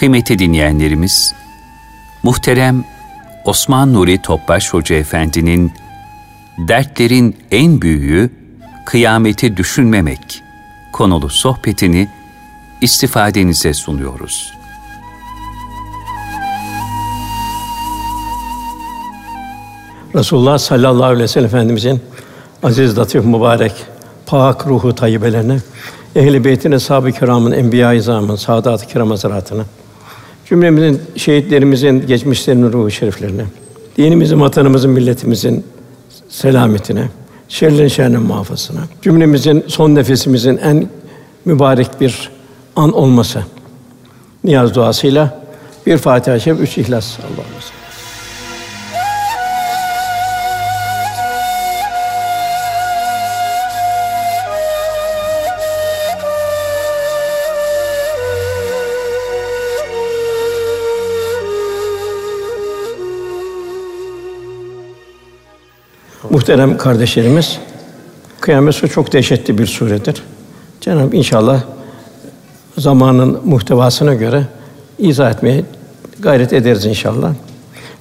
Kıymetli dinleyenlerimiz, muhterem Osman Nuri Topbaş Hoca Efendi'nin Dertlerin en büyüğü kıyameti düşünmemek konulu sohbetini istifadenize sunuyoruz. Resulullah sallallahu aleyhi ve sellem Efendimizin aziz, latif, mübarek, pak ruhu tayyibelerine, ehl-i beytin, eshab-ı kiramın, enbiya-i izamın, saadat-ı kiram hazaratına, cümlemizin, şehitlerimizin, geçmişlerinin ruhu şeriflerine, dinimizin, vatanımızın, milletimizin selametine, şerlerin şerrinden muhafazasına, cümlemizin son nefesimizin en mübarek bir an olması niyaz duasıyla bir Fatiha-i Şerif, üç İhlas Allah'ımız. Muhterem kardeşlerimiz, Kıyamet Suresi çok dehşetli bir suredir. Cenab-ı inşallah zamanın muhtevasına göre izah etmeye gayret ederiz inşallah.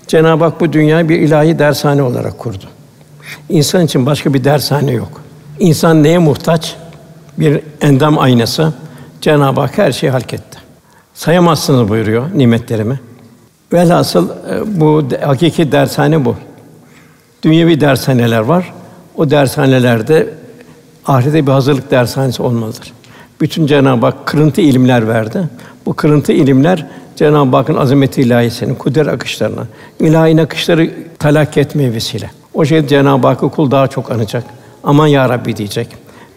Cenab-ı Hak bu dünyayı bir ilahi dershane olarak kurdu. İnsan için başka bir dershane yok. İnsan neye muhtaç? Bir endam aynası. Cenab-ı Hak her şeyi halketti. Sayamazsınız buyuruyor nimetlerimi. Velhasıl e, bu hakiki dershane bu. Dünyevi dershaneler var. O dershanelerde ahirete bir hazırlık dershanesi olmalıdır. Bütün Cenab-ı Hak kırıntı ilimler verdi. Bu kırıntı ilimler Cenab-ı Hakk'ın azameti ilahisinin kudret akışlarına, ilahi akışları talak etmeye vesile. O şey Cenab-ı Hakk'ı kul daha çok anacak. Aman ya Rabbi diyecek.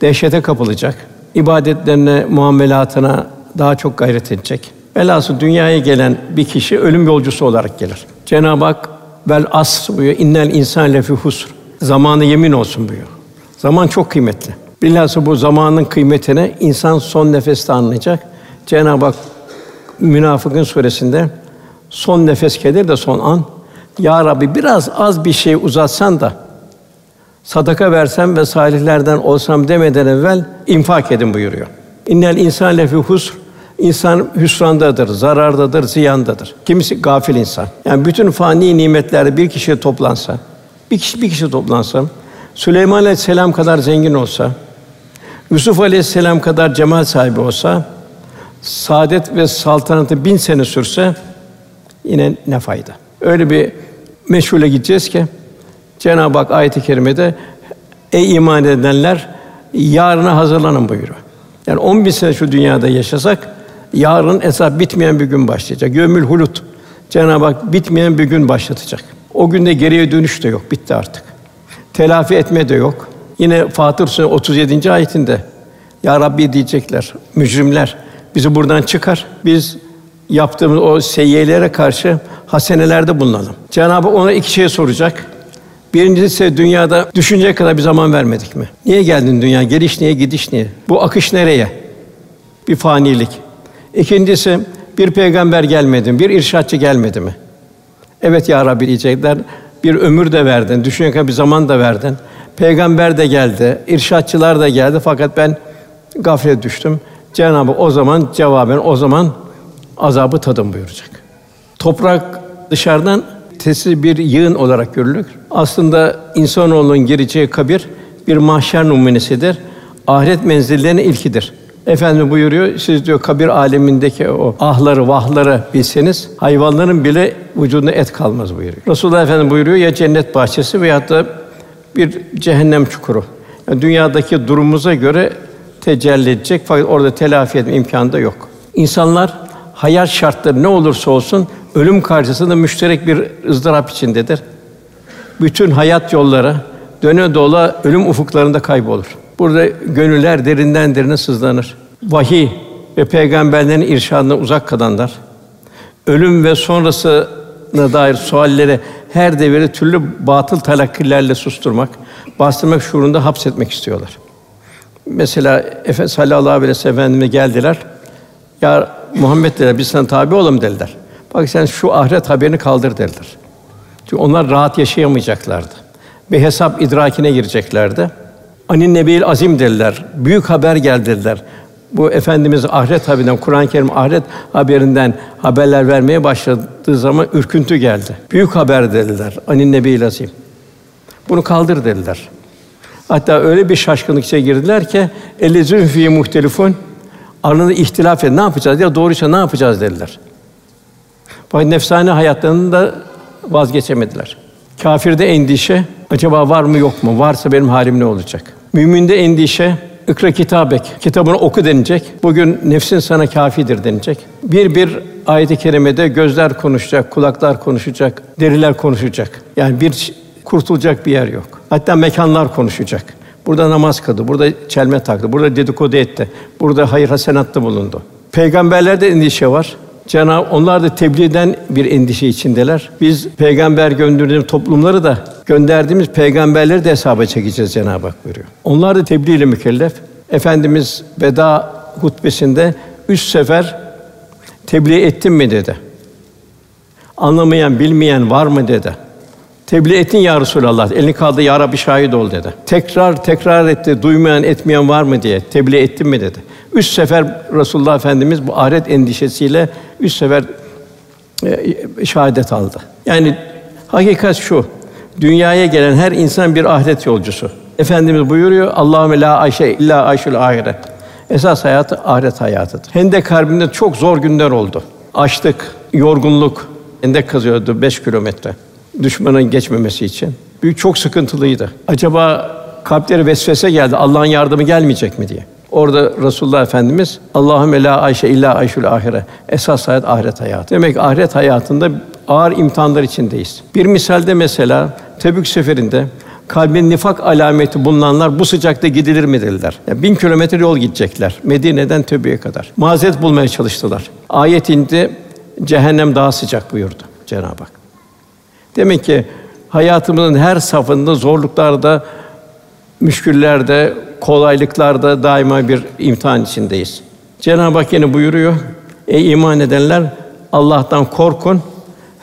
Dehşete kapılacak. İbadetlerine, muamelatına daha çok gayret edecek. Velhasıl dünyaya gelen bir kişi ölüm yolcusu olarak gelir. Cenab-ı Hak vel as buyuruyor. İnnel insan lefi husr. Zamanı yemin olsun buyuruyor. Zaman çok kıymetli. Bilhassa bu zamanın kıymetini insan son nefeste anlayacak. Cenab-ı Hak Münafıkın suresinde son nefes gelir de son an ya Rabbi biraz az bir şey uzatsan da sadaka versem ve salihlerden olsam demeden evvel infak edin buyuruyor. İnnel insan lefi husr İnsan hüsrandadır, zarardadır, ziyandadır. Kimisi gafil insan. Yani bütün fani nimetler bir kişiye toplansa, bir kişi bir kişi toplansa, Süleyman Aleyhisselam kadar zengin olsa, Yusuf Aleyhisselam kadar cemal sahibi olsa, saadet ve saltanatı bin sene sürse yine ne fayda? Öyle bir meşhule gideceğiz ki Cenab-ı Hak ayet-i kerimede ey iman edenler yarına hazırlanın buyuruyor. Yani 10 bin sene şu dünyada yaşasak yarın esas bitmeyen bir gün başlayacak. Gömül hulut. Cenab-ı Hak bitmeyen bir gün başlatacak. O günde geriye dönüş de yok. Bitti artık. Telafi etme de yok. Yine Fatır Suresi 37. ayetinde Ya Rabbi diyecekler mücrimler bizi buradan çıkar. Biz yaptığımız o seyyelere karşı hasenelerde bulunalım. Cenab-ı ona iki şey soracak. Birincisi dünyada düşünecek kadar bir zaman vermedik mi? Niye geldin dünya? Geliş niye, gidiş niye? Bu akış nereye? Bir fanilik. İkincisi bir peygamber gelmedi mi? Bir irşatçı gelmedi mi? Evet ya Rabbi diyecekler. Bir ömür de verdin, düşünecek bir zaman da verdin. Peygamber de geldi, irşatçılar da geldi fakat ben gaflet düştüm. Cenab-ı o zaman cevaben o zaman azabı tadım buyuracak. Toprak dışarıdan tesir bir yığın olarak görülür. Aslında insanoğlunun gireceği kabir bir mahşer numunesidir. Ahiret menzillerinin ilkidir. Efendim buyuruyor, siz diyor kabir alemindeki o ahları, vahları bilseniz hayvanların bile vücudunda et kalmaz buyuruyor. Resulullah Efendimiz buyuruyor ya cennet bahçesi veyahut da bir cehennem çukuru. Yani dünyadaki durumumuza göre tecelli edecek fakat orada telafi etme imkanı da yok. İnsanlar hayat şartları ne olursa olsun ölüm karşısında müşterek bir ızdırap içindedir. Bütün hayat yolları döne dola ölüm ufuklarında kaybolur. Burada gönüller derinden derine sızlanır. Vahiy ve peygamberlerin irşadına uzak kalanlar, ölüm ve sonrasına dair sualleri her devirde türlü batıl talakkilerle susturmak, bastırmak şuurunda hapsetmek istiyorlar. Mesela Efendimiz sallallahu aleyhi ve sellem geldiler. Ya Muhammed dediler, biz sana tabi olalım dediler. Bak sen şu ahiret haberini kaldır dediler. Çünkü onlar rahat yaşayamayacaklardı. Bir hesap idrakine gireceklerdi. Anin nebil azim dediler. Büyük haber geldiler. bu efendimiz ahiret haberinden Kur'an-ı Kerim ahiret haberinden haberler vermeye başladığı zaman ürküntü geldi. Büyük haber dediler. Anin Nebi Lazim. Bunu kaldır dediler. Hatta öyle bir şaşkınlık içine girdiler ki ellezün fi muhtelifun aralarında ihtilaf edin. Ne yapacağız? Ya doğruysa ne yapacağız dediler. Fakat nefsane hayatlarında vazgeçemediler. Kafirde endişe, acaba var mı yok mu? Varsa benim halim ne olacak? Müminde endişe, ikra kitabek, kitabını oku denilecek. Bugün nefsin sana kafidir denilecek. Bir bir ayet-i kerimede gözler konuşacak, kulaklar konuşacak, deriler konuşacak. Yani bir kurtulacak bir yer yok. Hatta mekanlar konuşacak. Burada namaz kıldı, burada çelme taktı, burada dedikodu etti, burada hayır hasenatta bulundu. Peygamberlerde endişe var. Cenab onlar da tebliğden bir endişe içindeler. Biz peygamber gönderdiğimiz toplumları da gönderdiğimiz peygamberleri de hesaba çekeceğiz Cenab-ı Hak buyuruyor. Onlar da tebliğ ile mükellef. Efendimiz veda hutbesinde üç sefer tebliğ ettim mi dedi. Anlamayan, bilmeyen var mı dedi. Tebliğ ettin ya Resulallah. Elini kaldı ya Rabbi şahit ol dedi. Tekrar tekrar etti. Duymayan, etmeyen var mı diye. Tebliğ ettin mi dedi. Üç sefer Resulullah Efendimiz bu ahiret endişesiyle üç sefer e, şehadet aldı. Yani hakikat şu. Dünyaya gelen her insan bir ahiret yolcusu. Efendimiz buyuruyor Allahümme la ayşe illa ayşul ahiret. Esas hayatı ahiret hayatıdır. Hendek Harbi'nde çok zor günler oldu. Açlık, yorgunluk. Hendek kazıyordu beş kilometre. Düşmanın geçmemesi için. Büyük çok sıkıntılıydı. Acaba kalpleri vesvese geldi. Allah'ın yardımı gelmeyecek mi diye. Orada Resulullah Efendimiz Allahümme la ayşe illa ayşul ahire. Esas hayat ahiret hayatı. Demek ahiret hayatında ağır imtihanlar içindeyiz. Bir misalde mesela Tebük seferinde kalbin nifak alameti bulunanlar bu sıcakta gidilir mi dediler. Yani bin kilometre yol gidecekler. Medine'den Tebük'e kadar. Mazeret bulmaya çalıştılar. Ayet indi, cehennem daha sıcak buyurdu Cenab-ı Hak. Demek ki hayatımızın her safında zorluklarda, müşküllerde, kolaylıklarda daima bir imtihan içindeyiz. Cenab-ı Hak yine buyuruyor: Ey iman edenler Allah'tan korkun.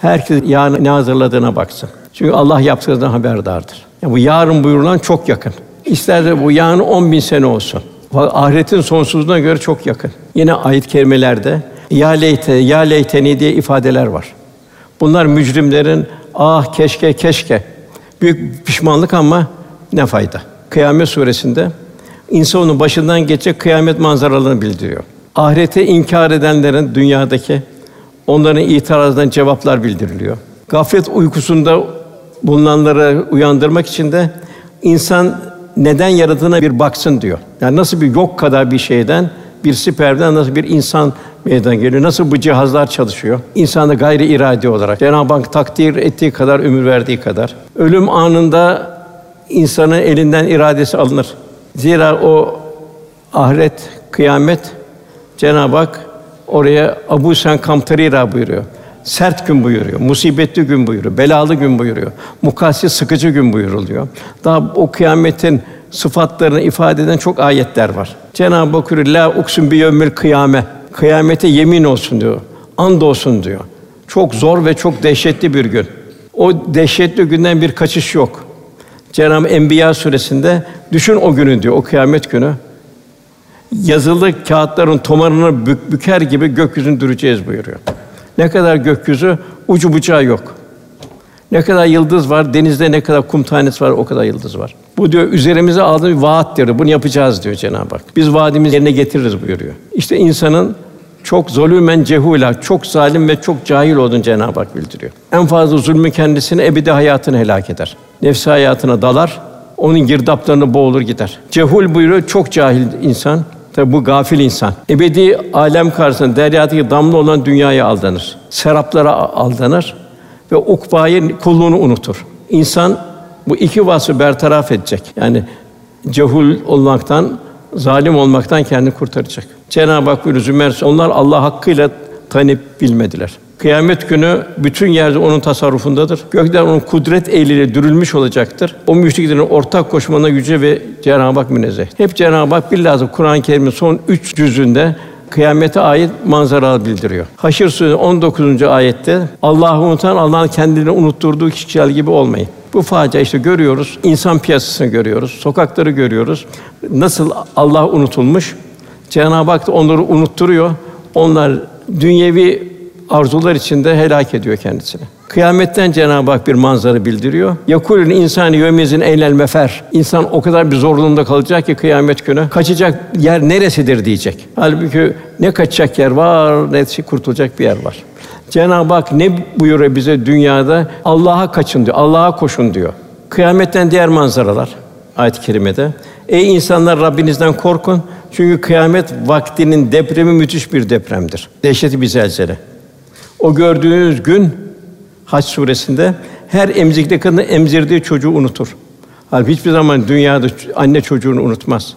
Herkes yarın ne hazırladığına baksın. Çünkü Allah yaptığından haberdardır. Yani bu yarın buyurulan çok yakın. İster de bu yarın on bin sene olsun. Ahiretin sonsuzluğuna göre çok yakın. Yine ayet kerimelerde ya leyte, ya leyteni diye ifadeler var. Bunlar mücrimlerin ah keşke keşke büyük pişmanlık ama ne fayda. Kıyamet suresinde insanın başından geçecek kıyamet manzaralarını bildiriyor. Ahirete inkar edenlerin dünyadaki onların itirazlarına cevaplar bildiriliyor. Gaflet uykusunda bulunanları uyandırmak için de insan neden yaradığına bir baksın diyor. Yani nasıl bir yok kadar bir şeyden bir siperden nasıl bir insan meydana geliyor? Nasıl bu cihazlar çalışıyor? İnsanda gayri iradi olarak Cenab-ı Hak takdir ettiği kadar ömür verdiği kadar ölüm anında insanın elinden iradesi alınır. Zira o ahiret, kıyamet Cenab-ı Hak oraya Abu Sen Kamtarira buyuruyor. Sert gün buyuruyor, musibetli gün buyuruyor, belalı gün buyuruyor, mukassi sıkıcı gün buyuruluyor. Daha o kıyametin sıfatlarını ifade eden çok ayetler var. Cenab-ı Hak buyuruyor, la uksun bi yevmil kıyame. Kıyamete yemin olsun diyor. And olsun diyor. Çok zor ve çok dehşetli bir gün. O dehşetli günden bir kaçış yok. Cenab-ı Enbiya suresinde düşün o günü diyor, o kıyamet günü. Yazılı kağıtların tomarını bük, büker gibi gökyüzünü düreceğiz buyuruyor. Ne kadar gökyüzü ucu bucağı yok. Ne kadar yıldız var, denizde ne kadar kum tanesi var, o kadar yıldız var. Bu diyor üzerimize aldığı bir vaattir. Bunu yapacağız diyor Cenab-ı Hak. Biz vaadimizi yerine getiririz buyuruyor. İşte insanın çok zulümen cehula, çok zalim ve çok cahil olduğunu Cenab-ı Hak bildiriyor. En fazla zulmü kendisini ebedi hayatını helak eder. Nefsi hayatına dalar, onun girdaplarını boğulur gider. Cehul buyuruyor, çok cahil insan. Tabi bu gafil insan. Ebedi alem karşısında deryadaki damla olan dünyaya aldanır. Seraplara aldanır ve ukbayı kulluğunu unutur. İnsan bu iki vasfı bertaraf edecek. Yani cehul olmaktan, zalim olmaktan kendini kurtaracak. Cenab-ı Hak buyuruyor Zümer, onlar Allah hakkıyla tanıp bilmediler. Kıyamet günü bütün yerde onun tasarrufundadır. Gökler onun kudret eliyle dürülmüş olacaktır. O müşriklerin ortak koşmana gücü ve Cenab-ı Hak münezzeh. Hep Cenab-ı Hak bilhassa Kur'an-ı Kerim'in son üç cüzünde kıyamete ait manzara bildiriyor. Haşr Suresi 19. ayette Allah'ı unutan Allah'ın kendilerini unutturduğu kişiler gibi olmayın. Bu facia işte görüyoruz. insan piyasasını görüyoruz. Sokakları görüyoruz. Nasıl Allah unutulmuş? Cenab-ı Hak da onları unutturuyor. Onlar dünyevi arzular içinde helak ediyor kendisini. Kıyametten Cenab-ı Hak bir manzara bildiriyor. Yakulun insani yömizin eylel mefer. İnsan o kadar bir zorluğunda kalacak ki kıyamet günü kaçacak yer neresidir diyecek. Halbuki ne kaçacak yer var ne şey kurtulacak bir yer var. Cenab-ı Hak ne buyuruyor bize dünyada? Allah'a kaçın diyor. Allah'a koşun diyor. Kıyametten diğer manzaralar ayet-i kerimede. Ey insanlar Rabbinizden korkun. Çünkü kıyamet vaktinin depremi müthiş bir depremdir. Dehşeti bir zelzele. O gördüğünüz gün Hac suresinde her emzikte kadın emzirdiği çocuğu unutur. Halbuki hiçbir zaman dünyada anne çocuğunu unutmaz.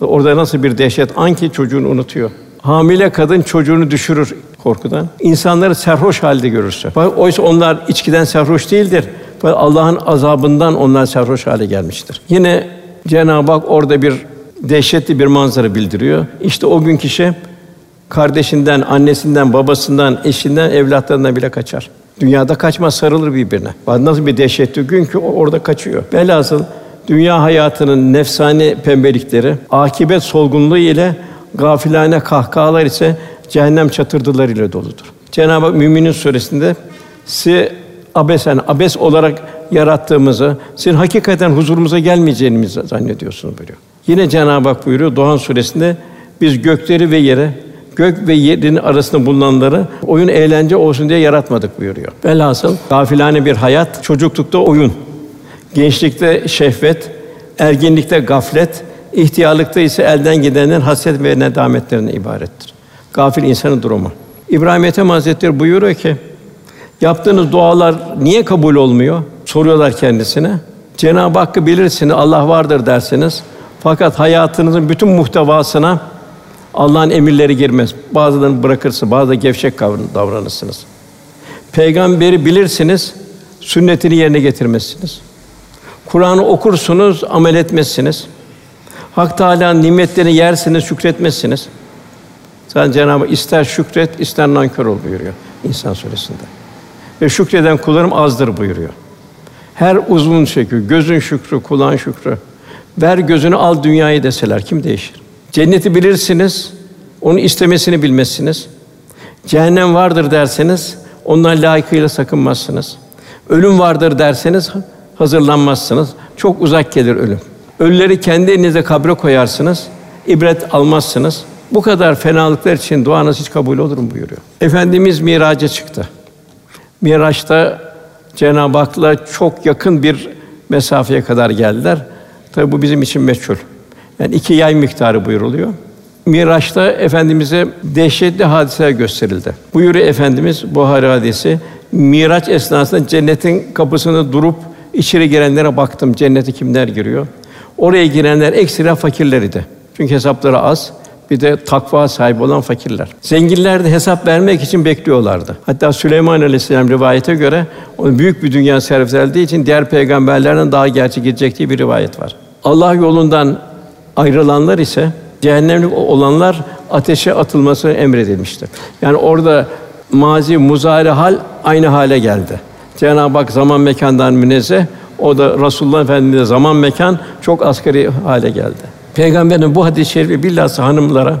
Orada nasıl bir dehşet an ki çocuğunu unutuyor. Hamile kadın çocuğunu düşürür korkudan. İnsanları serhoş halde görürse. Oysa onlar içkiden serhoş değildir. Allah'ın azabından onlar serhoş hale gelmiştir. Yine Cenab-ı Hak orada bir dehşetli bir manzara bildiriyor. İşte o gün kişi kardeşinden, annesinden, babasından, eşinden, evlatlarından bile kaçar. Dünyada kaçmaz, sarılır birbirine. Nasıl bir dehşetli gün ki orada kaçıyor. Velhasıl dünya hayatının nefsani pembelikleri, akibet solgunluğu ile gafilane kahkahalar ise cehennem çatırdıları ile doludur. Cenab-ı Hak Müminin suresinde si abesen abes olarak yarattığımızı, sizin hakikaten huzurumuza gelmeyeceğinizi zannediyorsunuz buyuruyor. Yine Cenab-ı Hak buyuruyor Doğan suresinde biz gökleri ve yere gök ve yerin arasında bulunanları oyun eğlence olsun diye yaratmadık buyuruyor. Velhasıl gafilane bir hayat, çocuklukta oyun, gençlikte şehvet, ergenlikte gaflet, ihtiyarlıkta ise elden gidenlerin haset ve nedametlerine ibarettir. Gafil insanın durumu. İbrahim Ethem Hazretleri buyuruyor ki, yaptığınız dualar niye kabul olmuyor? Soruyorlar kendisine. Cenab-ı Hakk'ı bilirsiniz, Allah vardır dersiniz. Fakat hayatınızın bütün muhtevasına Allah'ın emirleri girmez. Bazılarını bırakırsınız, bazı da gevşek davranırsınız. Peygamberi bilirsiniz, sünnetini yerine getirmezsiniz. Kur'an'ı okursunuz, amel etmezsiniz. Hak Teâlâ'nın nimetlerini yersiniz, şükretmezsiniz. Zaten Cenab-ı ister şükret, ister nankör ol buyuruyor İnsan suresinde. Ve şükreden kullarım azdır buyuruyor. Her uzun şükrü, gözün şükrü, kulağın şükrü. Ver gözünü al dünyayı deseler kim değişir? Cenneti bilirsiniz, onu istemesini bilmezsiniz. Cehennem vardır derseniz ondan layıkıyla sakınmazsınız. Ölüm vardır derseniz hazırlanmazsınız. Çok uzak gelir ölüm. Ölüleri kendi elinize kabre koyarsınız. ibret almazsınız. Bu kadar fenalıklar için duanız hiç kabul olur mu buyuruyor. Efendimiz miraca çıktı. Miraç'ta Cenab-ı Hak'la çok yakın bir mesafeye kadar geldiler. Tabi bu bizim için meçhul. Yani iki yay miktarı buyuruluyor. Miraç'ta Efendimiz'e dehşetli hadiseler gösterildi. Buyuruyor Efendimiz Buhari hadisi. Miraç esnasında cennetin kapısında durup içeri girenlere baktım. Cennete kimler giriyor? Oraya girenler ekstra fakirler idi. Çünkü hesapları az. Bir de takva sahibi olan fakirler. Zenginler de hesap vermek için bekliyorlardı. Hatta Süleyman Aleyhisselam rivayete göre onun büyük bir dünya servis için diğer peygamberlerden daha gerçek gidecek diye bir rivayet var. Allah yolundan ayrılanlar ise cehennemlik olanlar ateşe atılması emredilmiştir. Yani orada mazi muzari hal aynı hale geldi. Cenab-ı Hak zaman mekandan münezzeh, o da Resulullah Efendimiz zaman mekan çok asgari hale geldi. Peygamberin bu hadis-i şerifi bilhassa hanımlara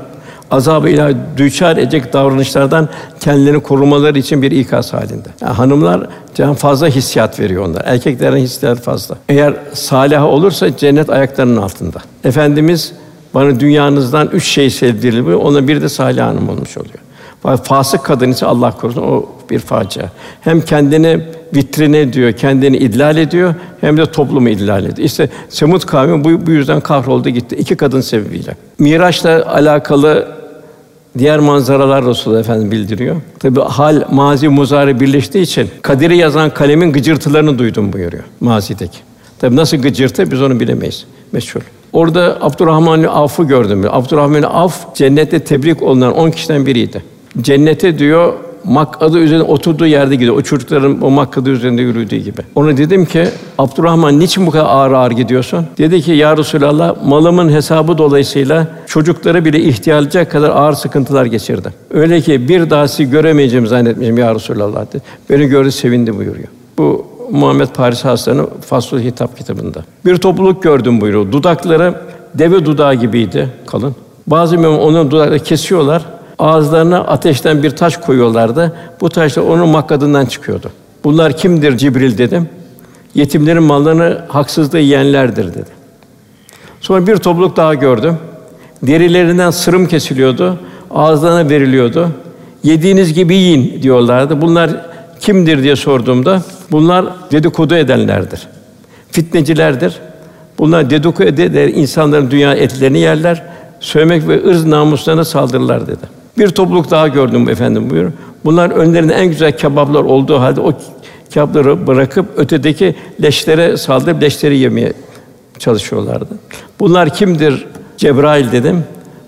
azab-ı ilahi düçar edecek davranışlardan kendilerini korumaları için bir ikaz halinde. Yani hanımlar can fazla hissiyat veriyor onlar. Erkeklerin hissiyat fazla. Eğer salih olursa cennet ayaklarının altında. Efendimiz bana dünyanızdan üç şey sevdirildi. Ona bir de salih hanım olmuş oluyor. Fasık kadın ise Allah korusun o bir facia. Hem kendini vitrine diyor, kendini idlal ediyor hem de toplumu idlal ediyor. İşte Semud kavmi bu, bu yüzden kahroldu gitti. iki kadın sebebiyle. Miraç'la alakalı diğer manzaralar Resulullah Efendimiz bildiriyor. Tabi hal, mazi, muzari birleştiği için kaderi yazan kalemin gıcırtılarını duydum buyuruyor mazideki. Tabi nasıl gıcırtı biz onu bilemeyiz. Meşhur. Orada Abdurrahman Af'ı gördüm. Abdurrahman Af cennette tebrik olunan on kişiden biriydi. Cennete diyor makadı üzerinde oturduğu yerde gidiyor. O çocukların o makadı üzerinde yürüdüğü gibi. Ona dedim ki Abdurrahman niçin bu kadar ağır ağır gidiyorsun? Dedi ki ya Resulallah malımın hesabı dolayısıyla çocukları bile ihtiyacı kadar ağır sıkıntılar geçirdi. Öyle ki bir daha sizi göremeyeceğimi zannetmişim ya Resulallah dedi. Beni gördü sevindi buyuruyor. Bu Muhammed Paris Hastanı Fasıl Hitap kitabında. Bir topluluk gördüm buyuruyor. Dudakları deve dudağı gibiydi kalın. Bazı mümin onun dudaklarını kesiyorlar. Ağızlarına ateşten bir taş koyuyorlardı. Bu taş da onun makadından çıkıyordu. Bunlar kimdir Cibril dedim. Yetimlerin mallarını haksızlığı yiyenlerdir dedi. Sonra bir topluluk daha gördüm. Derilerinden sırım kesiliyordu. Ağızlarına veriliyordu. Yediğiniz gibi yiyin diyorlardı. Bunlar kimdir diye sorduğumda bunlar dedikodu edenlerdir. Fitnecilerdir. Bunlar dedikodu eder insanların dünya etlerini yerler. Sövmek ve ırz namuslarına saldırırlar dedi. Bir topluluk daha gördüm efendim buyur. Bunlar önlerinde en güzel kebaplar olduğu halde o kebapları bırakıp ötedeki leşlere saldırıp leşleri yemeye çalışıyorlardı. Bunlar kimdir? Cebrail dedim.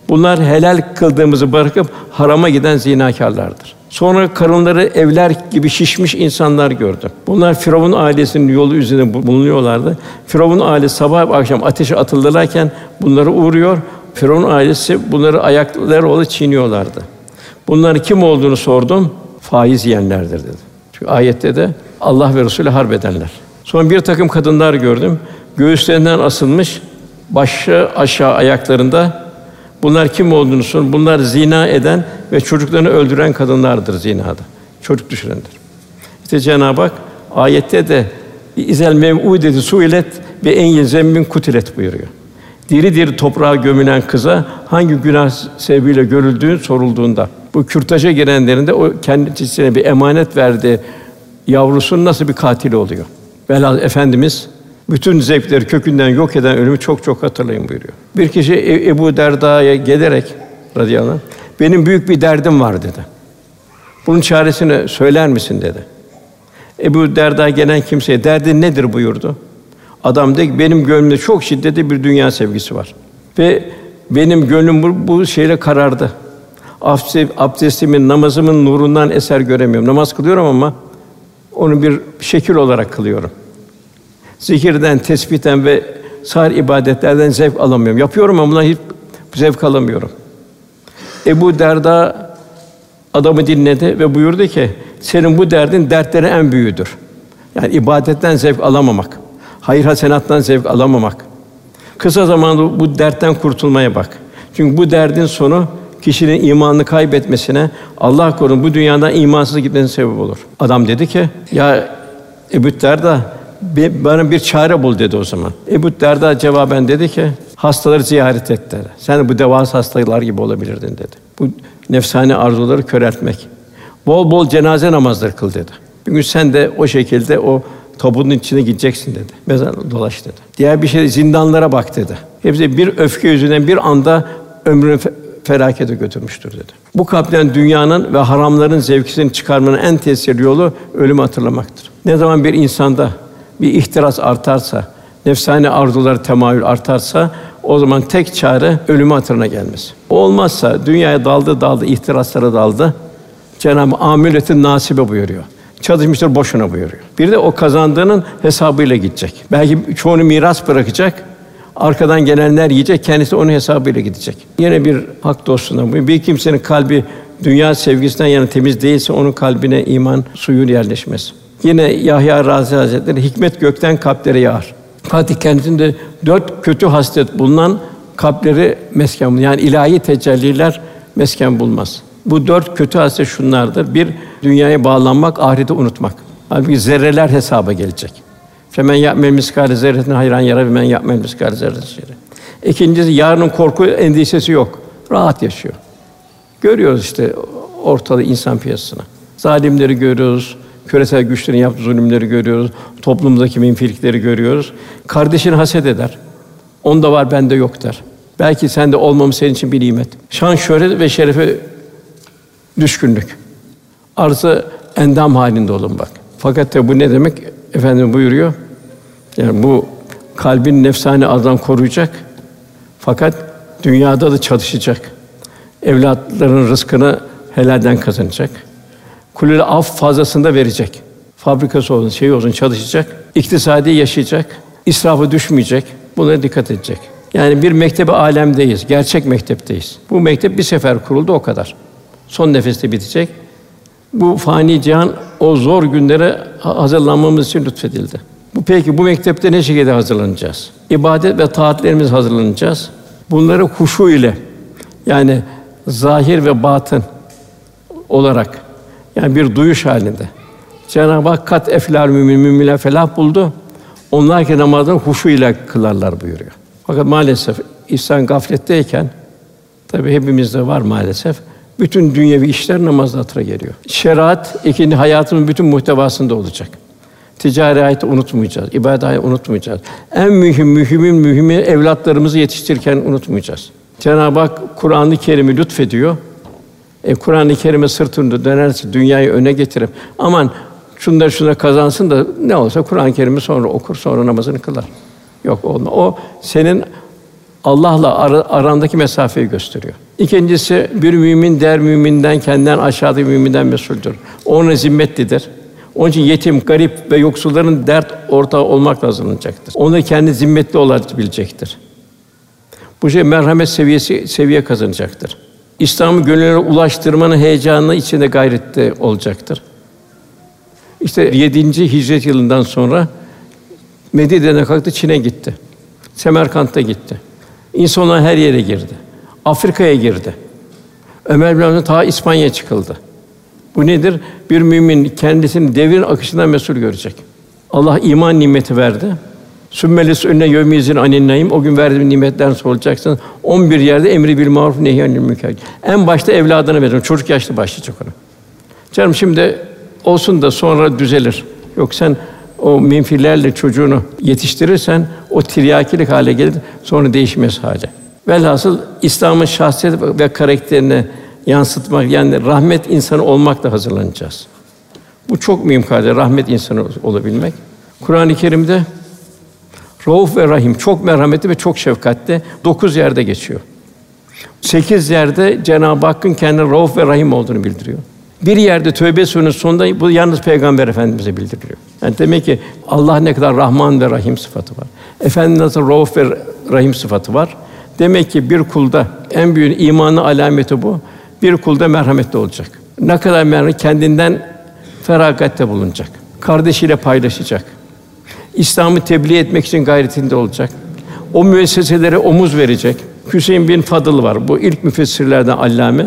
Bunlar helal kıldığımızı bırakıp harama giden zinakârlardır. Sonra karınları evler gibi şişmiş insanlar gördüm. Bunlar Firavun ailesinin yolu üzerinde bulunuyorlardı. Firavun ailesi sabah akşam ateşe atılırlarken bunları uğruyor. Firavun ailesi bunları ayakları ola çiğniyorlardı. Bunların kim olduğunu sordum. Faiz yiyenlerdir dedi. Çünkü ayette de Allah ve Resulü harp. Sonra bir takım kadınlar gördüm. Göğüslerinden asılmış, başı aşağı ayaklarında bunlar kim olduğunu sordum. Bunlar zina eden ve çocuklarını öldüren kadınlardır zinada. Çocuk düşürendir. İşte Cenab-ı Hak ayette de izel mev'udeti suilet ve en yezemmin kutilet buyuruyor. Diri diri toprağa gömülen kıza hangi günah sebebiyle görüldüğü sorulduğunda bu kürtaja girenlerin de o kendisine bir emanet verdi yavrusunun nasıl bir katili oluyor. Velhâsıl Efendimiz bütün zevkleri kökünden yok eden ölümü çok çok hatırlayın buyuruyor. Bir kişi e- Ebu Derda'ya gelerek radıyallahu anh, benim büyük bir derdim var dedi. Bunun çaresini söyler misin dedi. Ebu Derda gelen kimseye derdin nedir buyurdu. Adam dedi ki benim gönlümde çok şiddetli bir dünya sevgisi var. Ve benim gönlüm bu, bu şeyle karardı. Abdestimin, namazımın nurundan eser göremiyorum. Namaz kılıyorum ama onu bir şekil olarak kılıyorum. Zikirden, tesbihten ve sahir ibadetlerden zevk alamıyorum. Yapıyorum ama bundan hiç zevk alamıyorum. Ebu Derda adamı dinledi ve buyurdu ki senin bu derdin dertleri en büyüğüdür. Yani ibadetten zevk alamamak, hayır hasenattan zevk alamamak. Kısa zamanda bu dertten kurtulmaya bak. Çünkü bu derdin sonu kişinin imanını kaybetmesine, Allah korusun bu dünyadan imansız gitmesine sebep olur. Adam dedi ki, ya Ebu Derda bana bir çare bul dedi o zaman. Ebu Derda cevaben dedi ki, hastaları ziyaret et dedi. Sen bu devas hastalar gibi olabilirdin dedi. Bu nefsani arzuları köreltmek. Bol bol cenaze namazları kıl dedi. Gün sen de o şekilde o tabunun içine gideceksin dedi. Mezar dolaş dedi. Diğer bir şey zindanlara bak dedi. Hepsi bir öfke yüzünden bir anda ömrünü felakete götürmüştür dedi. Bu kalpten dünyanın ve haramların zevkisini çıkarmanın en tesirli yolu ölümü hatırlamaktır. Ne zaman bir insanda bir ihtiras artarsa, nefsani arzuları temayül artarsa o zaman tek çare ölümü hatırına gelmesi. O olmazsa dünyaya daldı daldı, ihtiraslara daldı. Cenab-ı Amületin nasibe buyuruyor. Çalışmıştır boşuna buyuruyor. Bir de o kazandığının hesabıyla gidecek. Belki çoğunu miras bırakacak. Arkadan gelenler yiyecek, kendisi onun hesabıyla gidecek. Yine bir hak dostuna bu. Bir kimsenin kalbi dünya sevgisinden yana temiz değilse onun kalbine iman suyu yerleşmez. Yine Yahya Razi Hazretleri hikmet gökten kalplere yağar. Fatih kendisinde dört kötü haslet bulunan kalpleri mesken bulur. Yani ilahi tecelliler mesken bulmaz. Bu dört kötü haslet şunlardır. Bir, dünyaya bağlanmak, ahireti unutmak. Halbuki zerreler hesaba gelecek. Femen ya'mel miskâle zerretin hayran yara ve men ya'mel miskâle zerretin. İkincisi yarının korku endişesi yok. Rahat yaşıyor. Görüyoruz işte ortada insan piyasasına. Zalimleri görüyoruz, küresel güçlerin yaptığı zulümleri görüyoruz, toplumdaki menfilikleri görüyoruz. Kardeşini haset eder. Onda var, bende yok der. Belki sende olmamız senin için bir nimet. Şan, şöhret ve şerefe düşkünlük. Arzu endam halinde olun bak. Fakat de bu ne demek? Efendim buyuruyor. Yani bu kalbin nefsani azdan koruyacak. Fakat dünyada da çalışacak. Evlatların rızkını helalden kazanacak. Kulüle af fazlasında verecek. Fabrikası olsun, şey olsun çalışacak. İktisadi yaşayacak. israfı düşmeyecek. Buna dikkat edecek. Yani bir mektebe alemdeyiz. Gerçek mektepteyiz. Bu mektep bir sefer kuruldu o kadar. Son nefeste bitecek. Bu fani cihan o zor günlere hazırlanmamız için lütfedildi. Bu peki bu mektepte ne şekilde hazırlanacağız? İbadet ve taatlerimiz hazırlanacağız. Bunları huşu ile Yani zahir ve batın olarak yani bir duyuş halinde. Cenab-ı Hak kat eflal mümin müminler felah buldu. Onlar ki namazını huşu ile kılarlar buyuruyor. Fakat maalesef insan gafletteyken tabi hepimizde var maalesef. Bütün dünyevi işler namazda hatıra geliyor. Şeriat ikinci hayatımın bütün muhtevasında olacak. Ticari hayatı unutmayacağız, ibadet unutmayacağız. En mühim, mühimin mühimi evlatlarımızı yetiştirirken unutmayacağız. Cenab-ı Hak Kur'an-ı Kerim'i lütfediyor. E, Kur'an-ı Kerim'e sırtını dönerse dünyayı öne getirip aman şunları şuna kazansın da ne olsa Kur'an-ı Kerim'i sonra okur, sonra namazını kılar. Yok olma. O senin Allah'la ar- arandaki mesafeyi gösteriyor. İkincisi bir mümin der müminden kendinden aşağıdaki müminden mesuldür. O ona zimmetlidir. Onun için yetim, garip ve yoksulların dert ortağı olmakla hazırlanacaktır. Onu kendi zimmetli olabilecektir. Bu şey merhamet seviyesi seviye kazanacaktır. İslam'ı gönüllere ulaştırmanın heyecanı içinde gayrette olacaktır. İşte 7. hicret yılından sonra Medine'den kalktı Çin'e gitti. Semerkant'a gitti. İnsanlar her yere girdi. Afrika'ya girdi. Ömer bin Abdülhamid ta İspanya çıkıldı. Bu nedir? Bir mümin kendisini devrin akışından mesul görecek. Allah iman nimeti verdi. Sümmelis önüne yevmizin anin naim. O gün verdiğim nimetlerden sorulacaksın. 11 yerde emri bil maruf nehyanil münker. En başta evladına veriyorum. Çocuk yaşta başlayacak ona. Canım şimdi olsun da sonra düzelir. Yok sen o minfillerle çocuğunu yetiştirirsen o tiryakilik hale gelir, sonra değişmez hale. Velhasıl İslam'ın şahsiyet ve karakterini yansıtmak yani rahmet insanı olmakla hazırlanacağız. Bu çok mühim kardeşler, rahmet insanı olabilmek. Kur'an-ı Kerim'de Rauf ve Rahim çok merhametli ve çok şefkatli. Dokuz yerde geçiyor. Sekiz yerde Cenab-ı Hakk'ın kendine Rauf ve Rahim olduğunu bildiriyor. Bir yerde Tövbe Sûresinin sonunda bu yalnız Peygamber Efendimize bildiriyor. Yani demek ki Allah ne kadar Rahman ve Rahim sıfatı var. Efendimiz nasıl Rauf ve Rahim sıfatı var. Demek ki bir kulda en büyük imanı alameti bu. Bir kulda merhametli olacak. Ne kadar merhamet kendinden feragatte bulunacak. Kardeşiyle paylaşacak. İslam'ı tebliğ etmek için gayretinde olacak. O müesseselere omuz verecek. Hüseyin bin Fadıl var. Bu ilk müfessirlerden allame.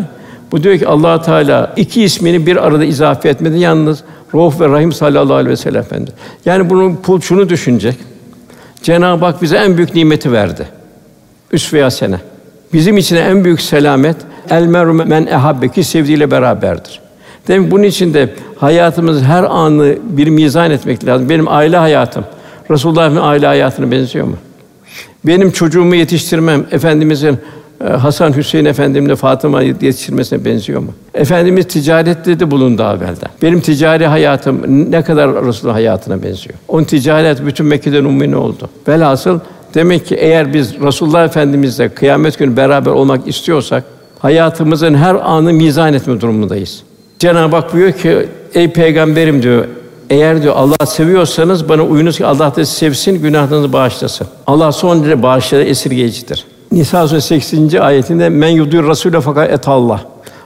Bu diyor ki Allah Teala iki ismini bir arada izafe etmedi. Yalnız Rauf ve Rahim sallallahu aleyhi ve sellem efendi. Yani bunun pul şunu düşünecek. Cenab-ı Hak bize en büyük nimeti verdi. Üsve sene. Bizim için en büyük selamet el meru men ehabbe ki sevdiğiyle beraberdir. Demek bunun için de hayatımız her anı bir mizan etmek lazım. Benim aile hayatım Resulullah'ın aile hayatına benziyor mu? Benim çocuğumu yetiştirmem Efendimizin Hasan Hüseyin Efendimle Fatıma yetiştirmesine benziyor mu? Efendimiz ticarette de bulundu evvelden. Benim ticari hayatım ne kadar Resulullah hayatına benziyor. Onun ticaret bütün Mekke'den umumi oldu. Velhasıl demek ki eğer biz Resulullah Efendimizle kıyamet günü beraber olmak istiyorsak hayatımızın her anı mizan etme durumundayız. Cenab-ı Hak buyuruyor ki ey peygamberim diyor eğer diyor Allah seviyorsanız bana uyunuz ki Allah da sizi sevsin, günahlarınızı bağışlasın. Allah son derece bağışları esirgeyicidir. Nisa suresi 80. ayetinde men yudur rasule fakat et Allah.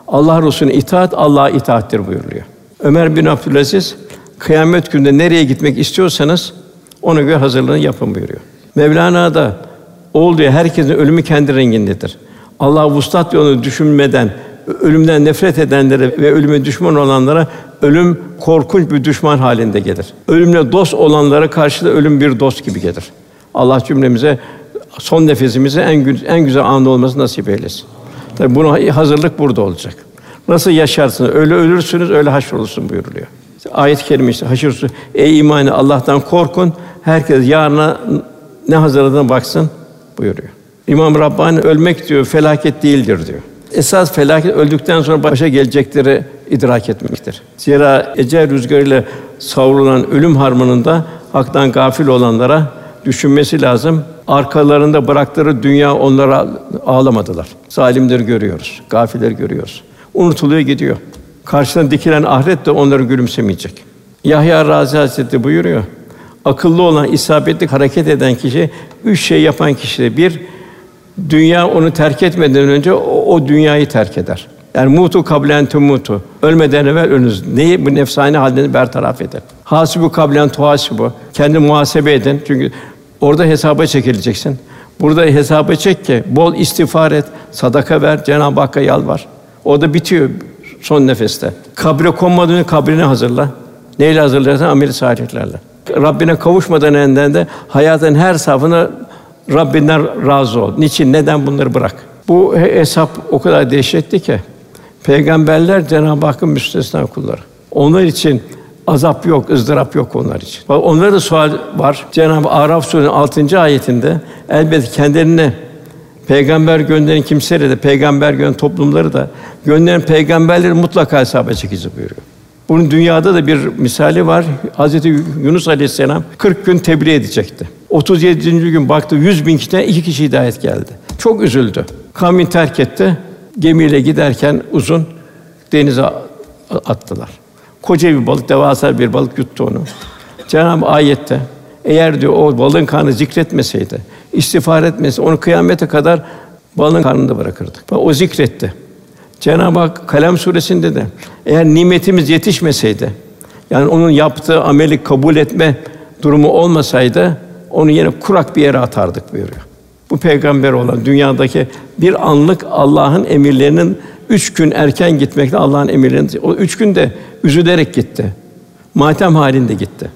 Allah Resulüne itaat Allah'a itaattir buyuruluyor. Ömer bin Abdülaziz kıyamet gününde nereye gitmek istiyorsanız ona göre hazırlığını yapın buyuruyor. Mevlana da ol diyor herkesin ölümü kendi rengindedir. Allah vuslat yolunu düşünmeden ölümden nefret edenlere ve ölüme düşman olanlara ölüm korkunç bir düşman halinde gelir. Ölümle dost olanlara karşı da ölüm bir dost gibi gelir. Allah cümlemize son nefesimizi en gü- en güzel anda olması nasip eylesin. Tabii buna hazırlık burada olacak. Nasıl yaşarsınız? Öyle ölürsünüz, öyle haşrolursun buyuruluyor. Ayet-i kerime işte suresi, Ey imanı Allah'tan korkun. Herkes yarına ne hazırladığına baksın buyuruyor. İmam Rabbani ölmek diyor felaket değildir diyor. Esas felaket öldükten sonra başa gelecekleri idrak etmektir. Zira ecel rüzgarıyla savrulan ölüm harmanında haktan gafil olanlara düşünmesi lazım. Arkalarında bıraktığı dünya onlara ağlamadılar. Zalimleri görüyoruz, gafilleri görüyoruz. Unutuluyor gidiyor. Karşısına dikilen ahiret de onları gülümsemeyecek. Yahya Razi Hazretleri buyuruyor. Akıllı olan, isabetli hareket eden kişi, üç şey yapan kişi bir, dünya onu terk etmeden önce o, o dünyayı terk eder. Yani mutu kablen tumutu. Ölmeden evvel ölünüz. Neyi bu nefsane halini bertaraf edin. Hasibu kablen tuhasibu. Kendi muhasebe edin. Çünkü orada hesaba çekileceksin. Burada hesaba çek ki bol istiğfar et, sadaka ver, Cenab-ı Hakk'a yalvar. O da bitiyor son nefeste. Kabre konmadan önce kabrini hazırla. Neyle hazırlarsan ameli salihlerle. Rabbine kavuşmadan önden de hayatın her safhına Rabbinden razı ol. Niçin? Neden bunları bırak? Bu hesap o kadar dehşetli ki peygamberler Cenab-ı Hakk'ın müstesna kulları. Onlar için azap yok, ızdırap yok onlar için. Onlara da sual var. Cenab-ı Araf Suresi'nin 6. ayetinde elbette kendilerine peygamber gönderen kimseleri de peygamber gönderen toplumları da gönderen peygamberleri mutlaka hesaba çekici buyuruyor. Bunun dünyada da bir misali var. Hazreti Yunus Aleyhisselam 40 gün tebliğ edecekti. 37. gün baktı 100 bin kişiden iki kişi hidayet geldi. Çok üzüldü. Kavmin terk etti. Gemiyle giderken uzun denize attılar. Koca bir balık, devasa bir balık yuttu onu. Cenab-ı ayette eğer diyor o balığın karnı zikretmeseydi, istiğfar etmesi, onu kıyamete kadar balığın karnında bırakırdık. O zikretti. Cenab-ı Hak Kalem suresinde de eğer nimetimiz yetişmeseydi, yani onun yaptığı ameli kabul etme durumu olmasaydı onu yine kurak bir yere atardık buyuruyor. Bu peygamber olan dünyadaki bir anlık Allah'ın emirlerinin üç gün erken gitmekle Allah'ın emirlerini o üç gün de üzülerek gitti. Matem halinde gitti.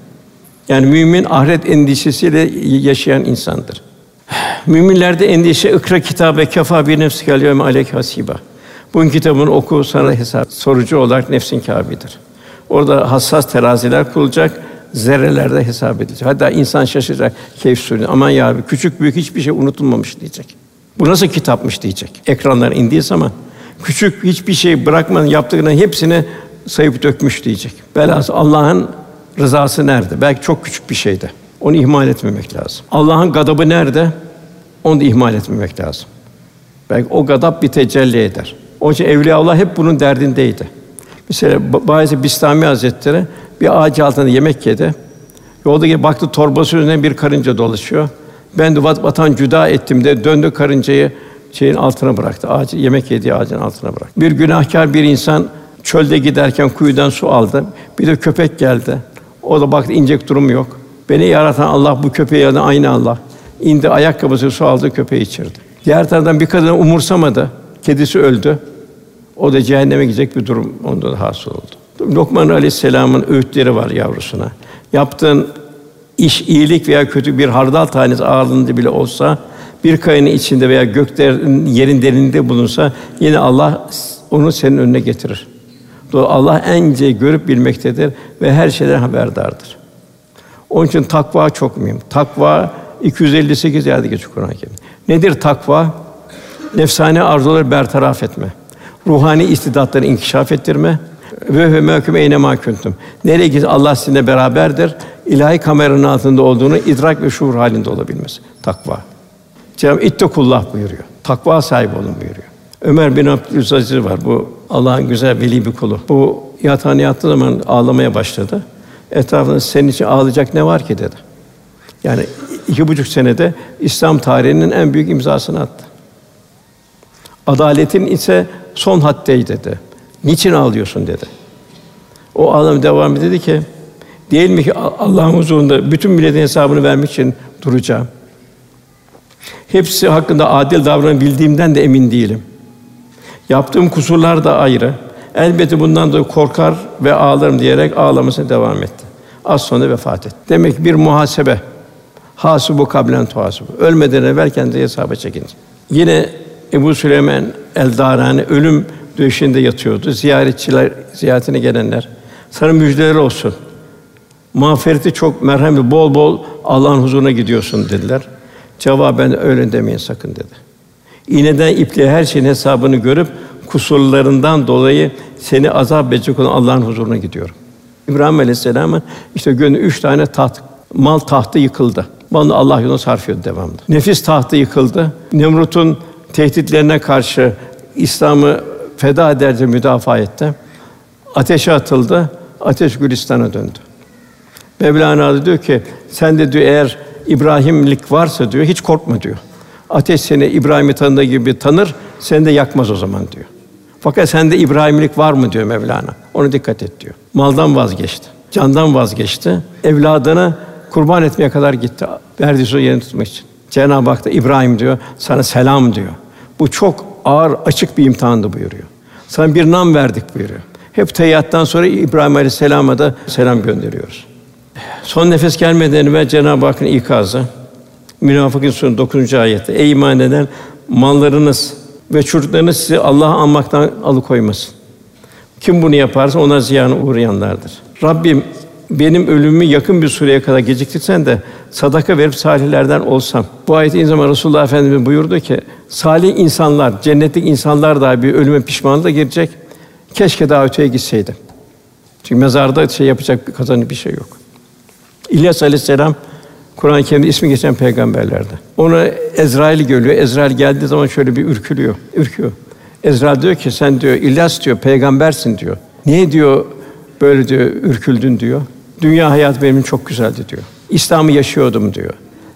Yani mümin ahiret endişesiyle yaşayan insandır. Müminlerde endişe ikra kitabe kefa bir nefsi gel yevme aleyk hasiba. Bu kitabını oku sana hesap sorucu olarak nefsin kâbidir. Orada hassas teraziler kurulacak, zerrelerde hesap edilecek. Hatta insan şaşıracak keyif sürüyor. Aman ya küçük büyük hiçbir şey unutulmamış diyecek. Bu nasıl kitapmış diyecek. Ekranlar indiği zaman küçük hiçbir şey bırakmadan yaptıklarının hepsini sayıp dökmüş diyecek. Belası Allah'ın rızası nerede? Belki çok küçük bir şeyde. Onu ihmal etmemek lazım. Allah'ın gadabı nerede? Onu da ihmal etmemek lazım. Belki o gadap bir tecelli eder. Onun için Evliyaullah hep bunun derdindeydi. Mesela Bayezid Bistami Hazretleri bir ağaç altında yemek yedi. Yolda baktı torbası üzerine bir karınca dolaşıyor. Ben de vatan cüda ettim de döndü karıncayı şeyin altına bıraktı. Ağaç yemek yediği ağacın altına bıraktı. Bir günahkar bir insan çölde giderken kuyudan su aldı. Bir de köpek geldi. O da baktı inecek durum yok. Beni yaratan Allah bu köpeği yaradan aynı Allah. İndi ayakkabısı su aldı köpeği içirdi. Diğer taraftan bir kadın umursamadı. Kedisi öldü. O da cehenneme gidecek bir durum onda da hasıl oldu. Lokman Aleyhisselam'ın öğütleri var yavrusuna. Yaptığın iş iyilik veya kötü bir hardal tanesi ağırlığında bile olsa bir kayanın içinde veya göklerin yerin derininde bulunsa yine Allah onu senin önüne getirir. Allah ence görüp bilmektedir ve her şeyden haberdardır. Onun için takva çok mühim. Takva 258 yerde geçiyor Kur'an-ı. Nedir takva? Nefsane arzuları bertaraf etme. Ruhani istidatları inkişaf ettirme ve ve mehkum eyne mahkuntum. Nereye gitsin Allah sizinle beraberdir. İlahi kameranın altında olduğunu idrak ve şuur halinde olabilmesi. Takva. Cenab-ı İttekullah buyuruyor. Takva sahibi olun buyuruyor. Ömer bin Abdülaziz var. Bu Allah'ın güzel veli bir kulu. Bu yatağına yattığı zaman ağlamaya başladı. Etrafında senin için ağlayacak ne var ki dedi. Yani iki buçuk senede İslam tarihinin en büyük imzasını attı. Adaletin ise son haddeydi dedi. Niçin ağlıyorsun dedi. O ağlam devam dedi ki, değil mi ki Allah'ın huzurunda bütün milletin hesabını vermek için duracağım. Hepsi hakkında adil davranabildiğimden de emin değilim. Yaptığım kusurlar da ayrı. Elbette bundan da korkar ve ağlarım diyerek ağlamasına devam etti. Az sonra vefat etti. Demek ki bir muhasebe. Hasibu kablen tuhasibu. Ölmeden evvel kendi hesaba çekin. Yine Ebu Süleyman el-Darani ölüm döşeğinde yatıyordu. Ziyaretçiler, ziyaretine gelenler. Sana müjdeler olsun. Mağfireti çok merhametli, bol bol Allah'ın huzuruna gidiyorsun dediler. Cevaben öyle demeyin sakın dedi. İğneden ipliğe her şeyin hesabını görüp kusurlarından dolayı seni azap edecek olan Allah'ın huzuruna gidiyorum. İbrahim Aleyhisselam'ın işte gönlü üç tane taht, mal tahtı yıkıldı. Malını Allah yoluna sarf ediyordu devamlı. Nefis tahtı yıkıldı. Nemrut'un tehditlerine karşı İslam'ı feda ederce müdafaa etti. Ateşe atıldı. Ateş Gülistan'a döndü. Mevlana diyor ki sen de diyor eğer İbrahimlik varsa diyor hiç korkma diyor. Ateş seni İbrahim'i tanıdığı gibi tanır, seni de yakmaz o zaman diyor. Fakat sende İbrahimlik var mı diyor Mevlana. Ona dikkat et diyor. Maldan vazgeçti. Candan vazgeçti. Evladını kurban etmeye kadar gitti. Verdiği sözü yerine tutmak için. Cenab-ı Hak da İbrahim diyor, sana selam diyor. Bu çok ağır, açık bir imtihandı buyuruyor. Sana bir nam verdik buyuruyor. Hep teyyattan sonra İbrahim Aleyhisselam'a da selam gönderiyoruz. Son nefes gelmeden evvel Cenab-ı Hakk'ın ikazı Münafıkın Suresi 9. ayette ey iman eden mallarınız ve çocuklarınız sizi Allah'ı anmaktan alıkoymasın. Kim bunu yaparsa ona ziyana uğrayanlardır. Rabbim benim ölümümü yakın bir süreye kadar geciktirsen de sadaka verip salihlerden olsam. Bu ayet in zaman Resulullah Efendimiz buyurdu ki salih insanlar, cennetlik insanlar da bir ölüme pişmanlığa girecek. Keşke daha öteye gitseydim. Çünkü mezarda şey yapacak bir kazanı bir şey yok. İlyas Aleyhisselam Kur'an-ı Kerim'de ismi geçen peygamberlerden. Onu Ezrail görüyor. Ezrail geldiği zaman şöyle bir ürkülüyor. Ürküyor. Ezrail diyor ki sen diyor İlyas diyor peygambersin diyor. Niye diyor böyle diyor ürküldün diyor. Dünya hayatı benim çok güzeldi diyor. İslam'ı yaşıyordum diyor.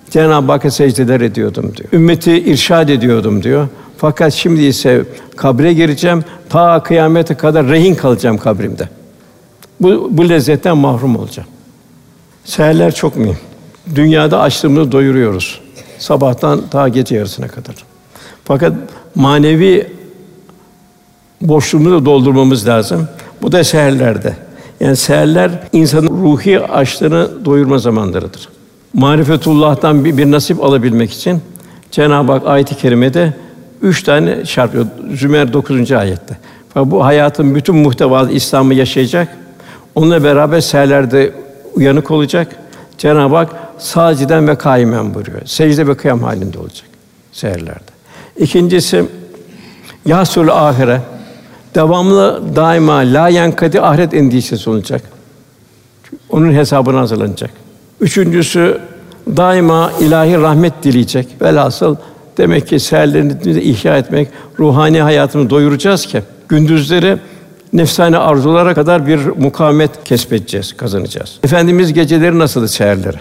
Cenab-ı Hakk'a secdeler ediyordum diyor. Ümmeti irşad ediyordum diyor. Fakat şimdi ise kabre gireceğim. Ta kıyamete kadar rehin kalacağım kabrimde. Bu, bu lezzetten mahrum olacağım. Seherler çok mühim. Dünyada açlığımızı doyuruyoruz. Sabahtan ta gece yarısına kadar. Fakat manevi boşluğumuzu doldurmamız lazım. Bu da seherlerde. Yani seherler insanın ruhi açlığını doyurma zamanlarıdır. Marifetullah'tan bir, bir nasip alabilmek için Cenab-ı Hak ayet-i kerimede üç tane şart Zümer 9. ayette. Fakat bu hayatın bütün muhtevası İslam'ı yaşayacak. Onunla beraber seherlerde uyanık olacak. Cenab-ı Hak saciden ve kaimen buyuruyor. Secde ve kıyam halinde olacak seherlerde. İkincisi yasul ahire devamlı daima la yankadi ahiret endişesi olacak. Onun hesabına hazırlanacak. Üçüncüsü daima ilahi rahmet dileyecek. Velhasıl demek ki seherlerini ihya etmek, ruhani hayatını doyuracağız ki gündüzleri nefsane arzulara kadar bir mukavemet kesbedeceğiz, kazanacağız. Efendimiz geceleri nasıldı seherleri?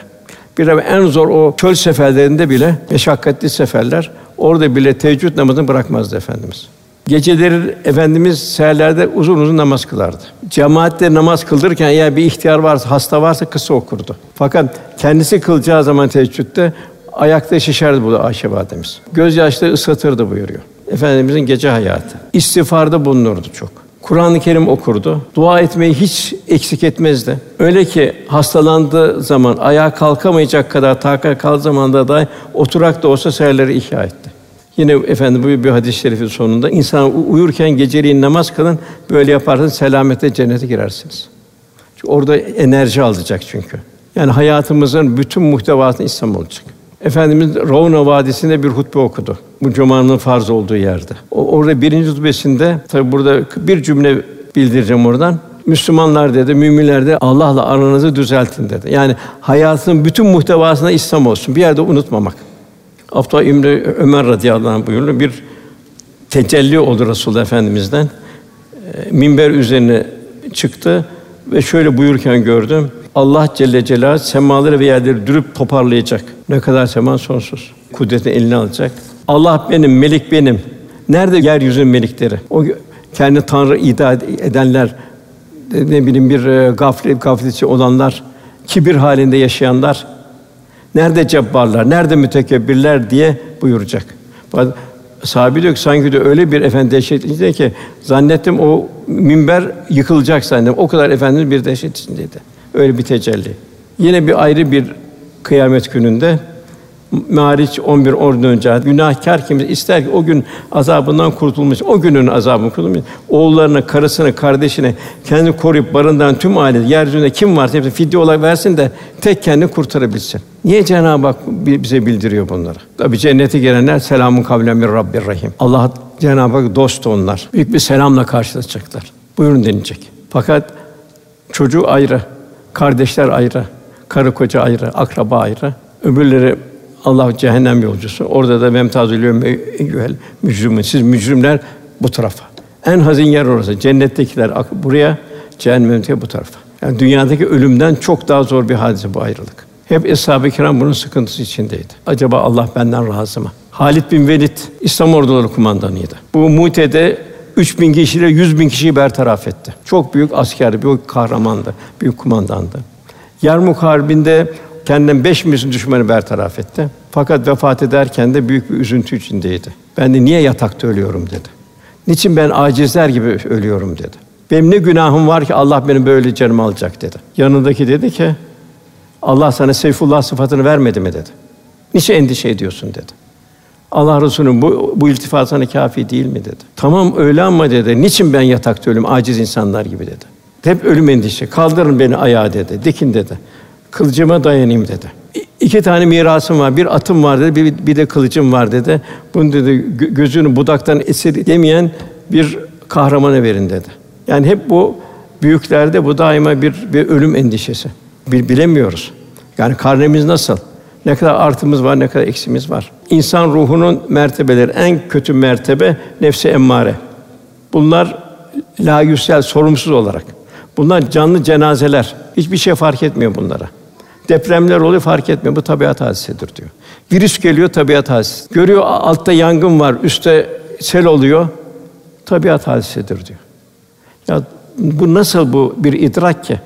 Bir en zor o çöl seferlerinde bile meşakkatli seferler orada bile teheccüd namazını bırakmazdı efendimiz. Geceleri efendimiz seherlerde uzun uzun namaz kılardı. Cemaatte namaz kıldırırken eğer bir ihtiyar varsa, hasta varsa kısa okurdu. Fakat kendisi kılacağı zaman teheccüdde ayakta şişerdi bu Ayşe validemiz. Gözyaşları ıslatırdı buyuruyor. Efendimizin gece hayatı. İstiğfarda bulunurdu çok. Kur'an-ı Kerim okurdu. Dua etmeyi hiç eksik etmezdi. Öyle ki hastalandığı zaman ayağa kalkamayacak kadar takat kal zamanda da oturak da olsa seherleri ihya etti. Yine efendim bu bir hadis-i şerifin sonunda insan uyurken geceliğin namaz kılın. Böyle yaparsanız selamete cennete girersiniz. Çünkü orada enerji alacak çünkü. Yani hayatımızın bütün muhtevasını İslam olacak. Efendimiz Ravna Vadisi'nde bir hutbe okudu. Bu cumanın farz olduğu yerde. O, orada birinci hutbesinde tabi burada bir cümle bildireceğim oradan. Müslümanlar dedi, müminler de Allah'la aranızı düzeltin dedi. Yani hayatın bütün muhtevasına İslam olsun. Bir yerde unutmamak. Abdullah İbni Ömer radıyallahu anh buyurdu. Bir tecelli oldu Resulullah Efendimiz'den. E, minber üzerine çıktı ve şöyle buyurken gördüm. Allah Celle Celaluhu semaları ve yerleri dürüp toparlayacak. Ne kadar sema sonsuz. Kudretini eline alacak. Allah benim, melik benim. Nerede yeryüzünün melikleri? O kendi tanrı iddia edenler, ne bileyim bir e, gaflet gafletçi olanlar, kibir halinde yaşayanlar, nerede cebbarlar, nerede mütekebbirler diye buyuracak. Sahabi diyor ki sanki de öyle bir efendi dehşet içinde ki zannettim o minber yıkılacak zannettim. O kadar efendimiz bir dehşet içindeydi. Öyle bir tecelli. Yine bir ayrı bir kıyamet gününde Mariç 11 10 önce günahkar kim ister ki o gün azabından kurtulmuş, o günün azabından kurtulmuş. Oğullarına, karısına, kardeşine kendini koruyup barındıran tüm aile yeryüzünde kim varsa hepsi fidye olarak versin de tek kendini kurtarabilsin. Niye Cenab-ı Hak bize bildiriyor bunları? Tabi cennete girenler selamun kavlen min Rabbir Rahim. Allah Cenab-ı Hak dost onlar. Büyük bir selamla karşılaşacaklar. Buyurun denilecek. Fakat çocuğu ayrı, kardeşler ayrı, karı koca ayrı, akraba ayrı. Öbürleri Allah cehennem yolcusu. Orada da memtazül eyyuhel mücrimun. Siz mücrimler bu tarafa. En hazin yer orası. Cennettekiler buraya, cehennemdeki bu tarafa. Yani dünyadaki ölümden çok daha zor bir hadise bu ayrılık. Hep eshab-ı kiram bunun sıkıntısı içindeydi. Acaba Allah benden razı mı? Halid bin Velid İslam orduları kumandanıydı. Bu Mute'de 3000 kişiyle 100 bin kişiyi bertaraf etti. Çok büyük asker, büyük kahramandı, büyük kumandandı. Yarmuk Harbi'nde kendinden beş misin düşmanı bertaraf etti. Fakat vefat ederken de büyük bir üzüntü içindeydi. Ben de niye yatakta ölüyorum dedi. Niçin ben acizler gibi ölüyorum dedi. Benim ne günahım var ki Allah benim böyle canımı alacak dedi. Yanındaki dedi ki Allah sana Seyfullah sıfatını vermedi mi dedi. Niçin endişe ediyorsun dedi. Allah Resulü'nün bu, bu iltifat kafi değil mi dedi. Tamam öyle ama dedi. Niçin ben yatakta ölüm aciz insanlar gibi dedi. Hep ölüm endişe. Kaldırın beni ayağa dedi. Dikin dedi. Kılıcıma dayanayım dedi. İki tane mirasım var. Bir atım var dedi. Bir, bir de kılıcım var dedi. Bunu dedi gözünü budaktan esirgemeyen bir kahramana verin dedi. Yani hep bu büyüklerde bu daima bir, bir ölüm endişesi. Bir bilemiyoruz. Yani karnemiz nasıl? Ne kadar artımız var, ne kadar eksimiz var. İnsan ruhunun mertebeleri en kötü mertebe nefsi emmare. Bunlar la yüsel sorumsuz olarak. Bunlar canlı cenazeler. Hiçbir şey fark etmiyor bunlara. Depremler oluyor fark etmiyor. Bu tabiat hadisesidir diyor. Virüs geliyor tabiat hadisesi. Görüyor altta yangın var, üstte sel oluyor. Tabiat hadisesidir diyor. Ya bu nasıl bu bir idrak ki?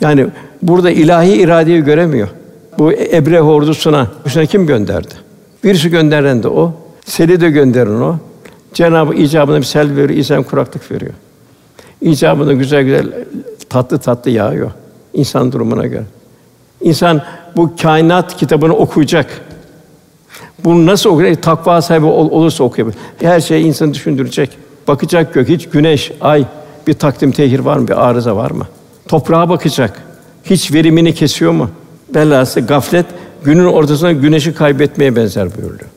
Yani burada ilahi iradeyi göremiyor. Bu Ebre ordusuna, üstüne kim gönderdi? Virüsü gönderen de o. Seli de gönderen o. Cenab-ı icabına bir sel veriyor, insan kuraklık veriyor. İcabında güzel güzel tatlı tatlı yağıyor insan durumuna göre. İnsan bu kainat kitabını okuyacak. Bunu nasıl okuyacak? Takva sahibi ol, olursa okuyabilir. Her şey insanı düşündürecek. Bakacak gök, hiç güneş, ay bir takdim tehir var mı? Bir arıza var mı? Toprağa bakacak. Hiç verimini kesiyor mu? Velhâsıl gaflet günün ortasında güneşi kaybetmeye benzer buyuruyor.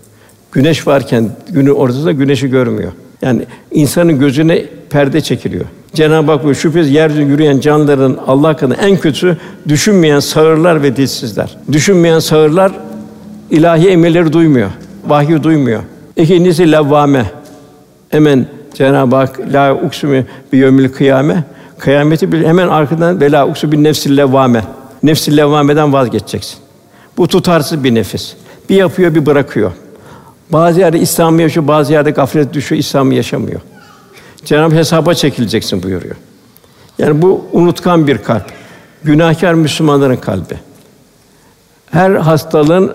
Güneş varken günün ortasında güneşi görmüyor. Yani insanın gözüne perde çekiliyor. Cenab-ı Hak bu şüphesiz yeryüzünde yürüyen canlıların Allah hakkında en kötüsü düşünmeyen sağırlar ve dilsizler. Düşünmeyen sağırlar ilahi emirleri duymuyor. Vahyi duymuyor. İkincisi levvame. Hemen Cenab-ı Hak la uksumi bi yevmil kıyame. Kıyameti bir hemen arkadan ve la uksu bin nefsil levvame. Nefsil levvameden vazgeçeceksin. Bu tutarsız bir nefis. Bir yapıyor, bir bırakıyor. Bazı yerde İslam'ı yaşıyor, bazı yerde gaflet düşüyor, İslam'ı yaşamıyor. Cenab-ı hesaba çekileceksin buyuruyor. Yani bu unutkan bir kalp. Günahkar Müslümanların kalbi. Her hastalığın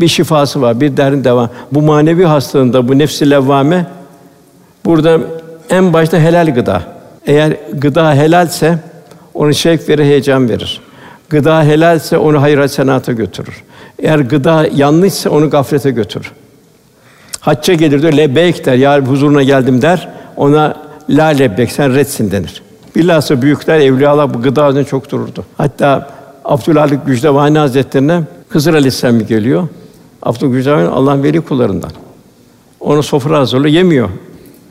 bir şifası var, bir derdin devam. Bu manevi hastalığında bu nefsi levvame burada en başta helal gıda. Eğer gıda helalse onu şevk verir, heyecan verir. Gıda helalse onu hayır senata götürür. Eğer gıda yanlışsa onu gaflete götürür. Hacca gelir diyor, lebeyk der, ya huzuruna geldim der. Ona la lebbek, sen redsin denir. Bilhassa büyükler, evliyalar bu gıda üzerine çok dururdu. Hatta Abdülhalik Gücdevani Hazretlerine Hızır Aleyhisselam geliyor. Abdülhalik Gücdevani Allah'ın veli kullarından. Onu sofra hazırlıyor, yemiyor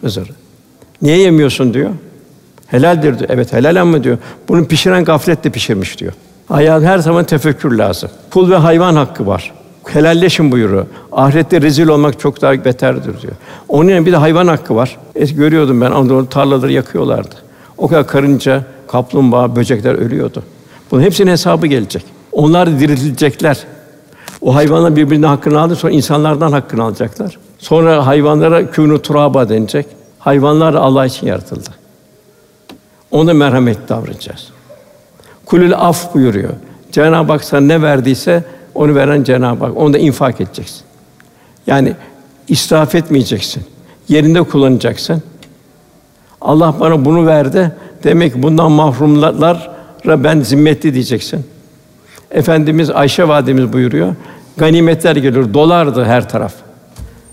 Hızır. Niye yemiyorsun diyor. Helaldir diyor. Evet helal ama diyor. Bunu pişiren gafletle pişirmiş diyor. Hayat her zaman tefekkür lazım. Kul ve hayvan hakkı var. Helalleşin buyuruyor. Ahirette rezil olmak çok daha beterdir diyor. Onun yerine bir de hayvan hakkı var. Es görüyordum ben Anadolu tarlaları yakıyorlardı. O kadar karınca, kaplumbağa, böcekler ölüyordu. Bunun hepsinin hesabı gelecek. Onlar da diriltilecekler. O hayvanlar birbirine hakkını aldı, sonra insanlardan hakkını alacaklar. Sonra hayvanlara kûnû turaba denecek. Hayvanlar Allah için yaratıldı. Ona merhamet davranacağız. Kulül af buyuruyor. Cenab-ı Hak sana ne verdiyse onu veren Cenab-ı Hak. Onu da infak edeceksin. Yani israf etmeyeceksin. Yerinde kullanacaksın. Allah bana bunu verdi. Demek ki bundan mahrumlara ben zimmetli diyeceksin. Efendimiz Ayşe validemiz buyuruyor. Ganimetler geliyor, dolardı her taraf.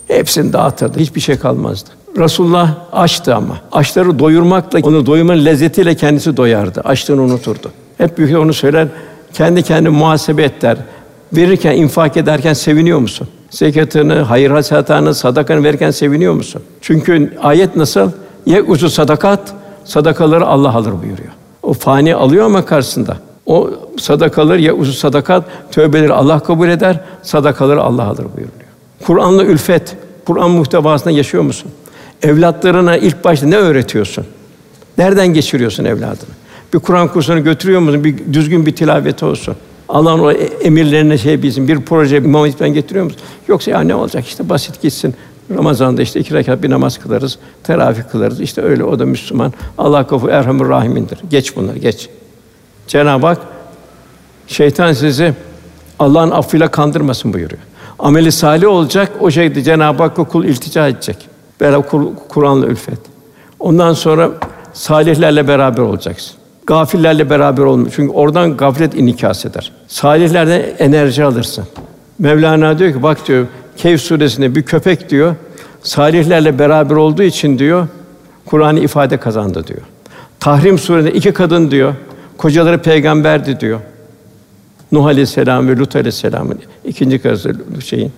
Hepsini dağıtırdı, hiçbir şey kalmazdı. Resulullah açtı ama. Açları doyurmakla, onu doyurmanın lezzetiyle kendisi doyardı. Açlığını unuturdu. Hep büyük onu söyler, kendi kendi muhasebe et der. Verirken, infak ederken seviniyor musun? Zekatını, hayır hasenatını, sadakanı verirken seviniyor musun? Çünkü ayet nasıl? Ye uzu sadakat, sadakaları Allah alır buyuruyor. O fani alıyor ama karşısında. O sadakaları ya uzu sadakat, tövbeleri Allah kabul eder, sadakaları Allah alır buyuruyor. Kur'an'la ülfet, Kur'an muhtevasında yaşıyor musun? Evlatlarına ilk başta ne öğretiyorsun? Nereden geçiriyorsun evladını? Bir Kur'an kursuna götürüyor musun? Bir düzgün bir tilaveti olsun. Allah'ın o emirlerine şey bilsin. Bir proje İmam Hatip'ten getiriyor musun? Yoksa ya ne olacak? İşte basit gitsin. Ramazan'da işte iki rekat bir namaz kılarız, teravih kılarız. İşte öyle o da Müslüman. Allah kafu erhamur rahimindir. Geç bunları, geç. Cenab-ı Hak şeytan sizi Allah'ın affıyla kandırmasın buyuruyor. Ameli salih olacak. O şekilde Cenab-ı Hakk'a kul iltica edecek. Beraber Kur- Kur'an'la ülfet. Ondan sonra salihlerle beraber olacaksın. Gafillerle beraber olma. Çünkü oradan gaflet inikas eder. Salihlerden enerji alırsın. Mevlana diyor ki bak diyor Kehf suresinde bir köpek diyor salihlerle beraber olduğu için diyor Kur'an'ı ifade kazandı diyor. Tahrim suresinde iki kadın diyor kocaları peygamberdi diyor. Nuh Aleyhisselam ve Lut Aleyhisselam'ın ikinci karısı şeyin.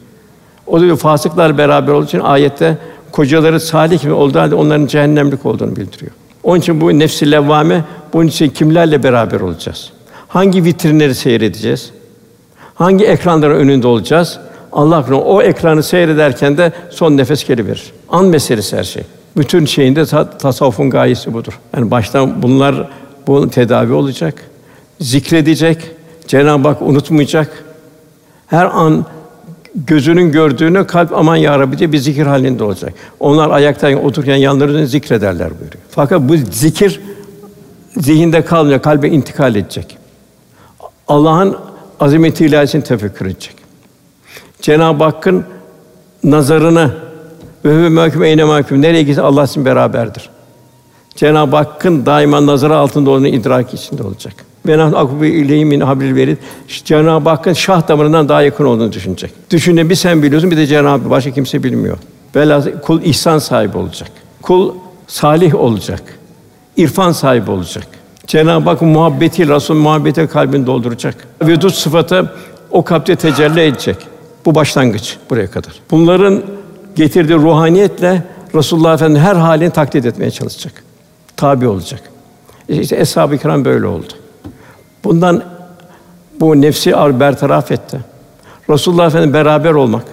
O diyor fasıklar beraber olduğu için ayette kocaları salih mi olduğu halde onların cehennemlik olduğunu bildiriyor. Onun için bu nefsi levvame bunun için kimlerle beraber olacağız? Hangi vitrinleri seyredeceğiz? Hangi ekranların önünde olacağız? Allah korusun o ekranı seyrederken de son nefes geri verir. An meselesi her şey. Bütün şeyinde ta- tasavvufun gayesi budur. Yani baştan bunlar bu tedavi olacak. Zikredecek. Cenab-ı Hak unutmayacak. Her an gözünün gördüğünü kalp aman ya Rabbi diye bir zikir halinde olacak. Onlar ayaktayken otururken yanlarında zikrederler buyuruyor. Fakat bu zikir zihinde kalmıyor, kalbe intikal edecek. Allah'ın azameti ilahisini tefekkür edecek. Cenab-ı Hakk'ın nazarını ve ve mahkum eyne mahkum nereye gitse Allah sizin beraberdir. Cenab-ı Hakk'ın daima nazarı altında olduğunu idrak içinde olacak. Ve nahnu akbu ileyhi min hablil verid. Cenab-ı Hakk'ın şah damarından daha yakın olduğunu düşünecek. Düşüne bir sen biliyorsun bir de Cenab-ı Hak başka kimse bilmiyor. Velhâsıl kul ihsan sahibi olacak. Kul salih olacak. İrfan sahibi olacak. Cenab-ı Hak muhabbeti, Resul muhabbeti kalbini dolduracak. Vedud sıfatı o kalpte tecelli edecek. Bu başlangıç buraya kadar. Bunların getirdiği ruhaniyetle Resulullah Efendimiz her halini taklit etmeye çalışacak. Tabi olacak. İşte eshab-ı kiram böyle oldu. Bundan bu nefsi ar bertaraf etti. Resulullah Efendimiz beraber olmak.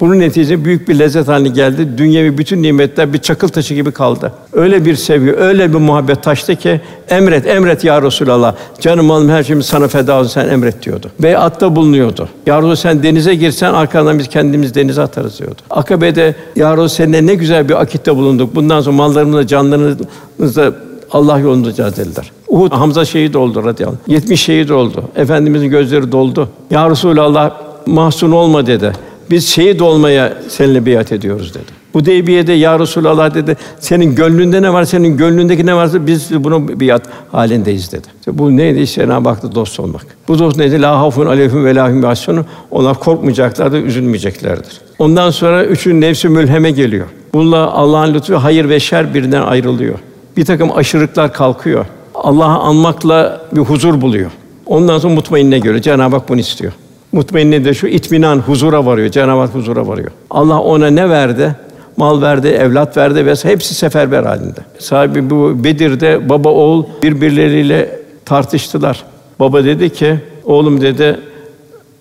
Bunun neticesinde büyük bir lezzet haline geldi. Dünyevi bütün nimetler bir çakıl taşı gibi kaldı. Öyle bir sevgi, öyle bir muhabbet taştı ki emret, emret ya Resulallah. Canım malım her şeyim sana feda olsun sen emret diyordu. Beyatta bulunuyordu. Ya Resulallah sen denize girsen arkadan biz kendimiz denize atarız diyordu. Akabe'de ya Resulallah seninle ne güzel bir akitte bulunduk. Bundan sonra mallarımızla, canlarımızla Allah yolunda cihad dediler. Uhud Hamza şehit oldu radıyallahu anh. 70 şehit oldu. Efendimizin gözleri doldu. Ya Resulallah mahzun olma dedi. Biz şehit olmaya seninle biat ediyoruz dedi. Bu Deybiye'de ya Resulallah dedi. Senin gönlünde ne var? Senin gönlündeki ne varsa biz bunu biat halindeyiz dedi. İşte bu neydi? İşte Cenab-ı dost olmak. Bu dost neydi? La hafun aleyhim ve lahum yahsunun. Onlar korkmayacaklardır, üzülmeyeceklerdir. Ondan sonra üçün nefsi mülheme geliyor. Bununla Allah'ın lütfu hayır ve şer birinden ayrılıyor. Bir takım aşırılıklar kalkıyor. Allah'ı anmakla bir huzur buluyor. Ondan sonra mutmainne göre Cenab-ı Hak bunu istiyor. Mutmainne de şu itminan, huzura varıyor. Cenab-ı Hak huzura varıyor. Allah ona ne verdi? Mal verdi, evlat verdi ve hepsi seferber halinde. Sahibi bu Bedir'de baba oğul birbirleriyle tartıştılar. Baba dedi ki, oğlum dedi,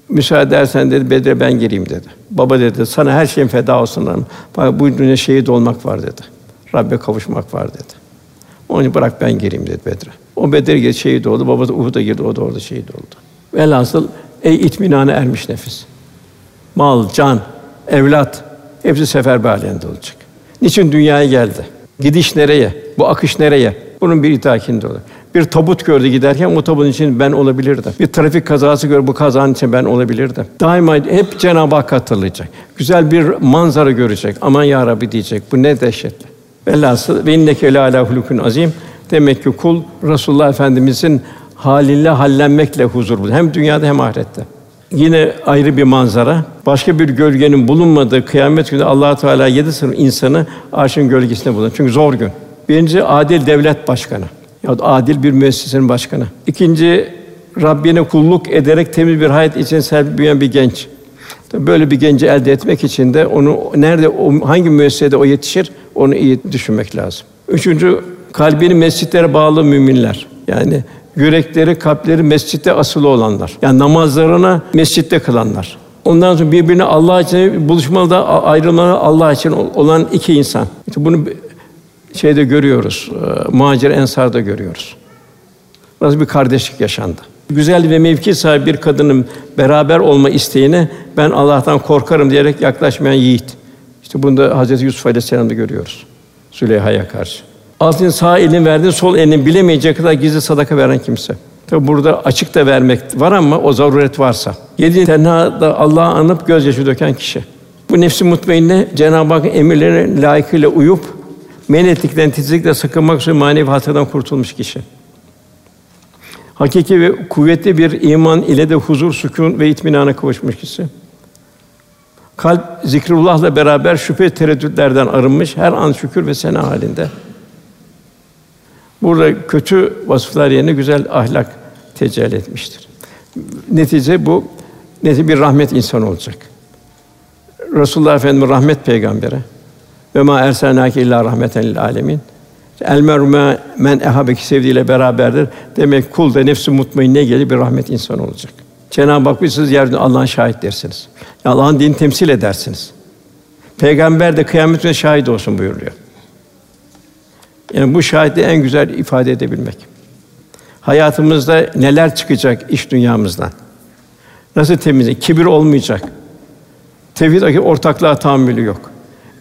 müsaade edersen dedi Bedir'e ben gireyim dedi. Baba dedi, sana her şeyin feda olsun. hanım. Fakat bu dünya şehit olmak var dedi. Rabbe kavuşmak var dedi. Onun için bırak ben gireyim dedi Bedir'e. O Bedir'e girdi, şehit oldu. Baba da Uhud'a girdi, o da orada şehit oldu. Velhasıl ey itminana ermiş nefis. Mal, can, evlat hepsi seferber halinde olacak. Niçin dünyaya geldi? Gidiş nereye? Bu akış nereye? Bunun bir itakinde olur. Bir tabut gördü giderken o tabutun için ben olabilirdim. Bir trafik kazası gördü bu kazanın için ben olabilirdim. Daima hep Cenab-ı Hak hatırlayacak. Güzel bir manzara görecek. Aman ya Rabbi diyecek. Bu ne dehşetli. Velhasıl ve inneke le ala hulukun azim. Demek ki kul Resulullah Efendimizin haliyle hallenmekle huzur bulur. Hem dünyada hem ahirette. Yine ayrı bir manzara. Başka bir gölgenin bulunmadığı kıyamet günü Allah Teala yedi sınıf insanı arşın gölgesinde bulunur. Çünkü zor gün. Birinci adil devlet başkanı. Ya adil bir müessesenin başkanı. İkinci Rabbine kulluk ederek temiz bir hayat için serp büyüyen bir genç. Tabii Böyle bir genci elde etmek için de onu nerede hangi müessesede o yetişir onu iyi düşünmek lazım. Üçüncü kalbini mescitlere bağlı müminler. Yani yürekleri, kalpleri mescitte asılı olanlar. Yani namazlarına mescitte kılanlar. Ondan sonra birbirine Allah için buluşmalı ayrılmalı Allah için olan iki insan. İşte bunu şeyde görüyoruz. e, Muhacir Ensar'da görüyoruz. Nasıl bir kardeşlik yaşandı. Güzel ve mevki sahibi bir kadının beraber olma isteğine ben Allah'tan korkarım diyerek yaklaşmayan yiğit. İşte bunu da Hazreti Yusuf Aleyhisselam'da görüyoruz. Züleyha'ya karşı. Altın sağ elin verdiğin sol elinin bilemeyecek kadar gizli sadaka veren kimse. Tabi burada açık da vermek var ama o zaruret varsa. Yedi tenhada Allah'ı anıp gözyaşı döken kişi. Bu nefsi mutmainne Cenab-ı Hak emirlerine layıkıyla uyup men ettikten titizlikle sakınmak üzere manevi hastadan kurtulmuş kişi. Hakiki ve kuvvetli bir iman ile de huzur, sükûn ve itminana kavuşmuş kişi. Kalp zikrullah'la beraber şüphe tereddütlerden arınmış, her an şükür ve sena halinde. Burada kötü vasıflar yerine güzel ahlak tecelli etmiştir. Netice bu netice bir rahmet insanı olacak. Resulullah Efendimiz rahmet peygambere ve ma erselnâke illa rahmeten lil alemin. El mer'u men ehabeki sevdiğiyle beraberdir. Demek kul da nefsi mutmainne gelir bir rahmet insanı olacak. Cenab-ı Hak siz yeryüzünde Allah'ın şahit dersiniz. Allah'ın dinini temsil edersiniz. Peygamber de kıyamet günü şahit olsun buyuruyor. Yani bu şahitliği en güzel ifade edebilmek. Hayatımızda neler çıkacak iş dünyamızdan? Nasıl temizlik? Kibir olmayacak. Tevhid ortaklığa tahammülü yok.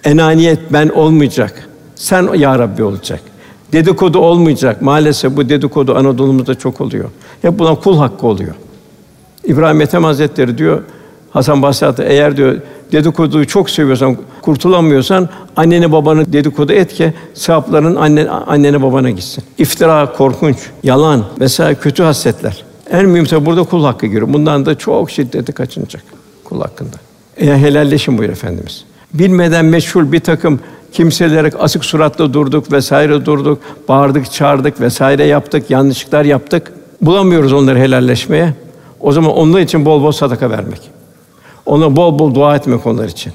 Enaniyet ben olmayacak. Sen ya Rabbi olacak. Dedikodu olmayacak. Maalesef bu dedikodu Anadolu'muzda çok oluyor. Hep buna kul hakkı oluyor. İbrahim Ethem Hazretleri diyor Hasan Basri eğer diyor dedikoduyu çok seviyorsan, kurtulamıyorsan anneni babanı dedikodu et ki sevapların anne, annene babana gitsin. İftira korkunç, yalan vesaire kötü hasletler. En mühimse burada kul hakkı giriyor. Bundan da çok şiddeti kaçınacak kul hakkında. Eğer helalleşin buyur efendimiz. Bilmeden meşhur bir takım kimselere asık suratla durduk vesaire durduk, bağırdık, çağırdık vesaire yaptık, yanlışlıklar yaptık. Bulamıyoruz onları helalleşmeye. O zaman onlar için bol bol sadaka vermek. Ona bol bol dua etmek onlar için.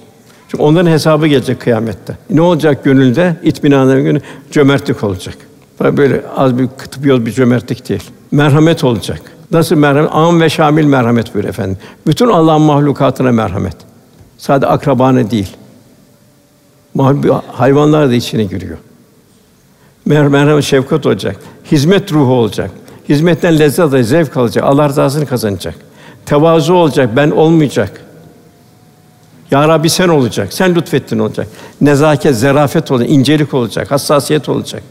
Çünkü onların hesabı gelecek kıyamette. Ne olacak gönülde? İtminanın günü cömertlik olacak. Böyle az bir kıtıp bir cömertlik değil. Merhamet olacak. Nasıl merhamet? Am ve şamil merhamet buyur efendim. Bütün Allah'ın mahlukatına merhamet. Sadece akrabana değil. Hayvanlar da içine giriyor. Mer merhamet, şefkat olacak. Hizmet ruhu olacak. Hizmetten lezzet alacak, zevk alacak. Allah rızasını kazanacak. Tevazu olacak, ben olmayacak. Ya Rabbi sen olacak, sen lütfettin olacak. Nezaket, zerafet olacak, incelik olacak, hassasiyet olacak.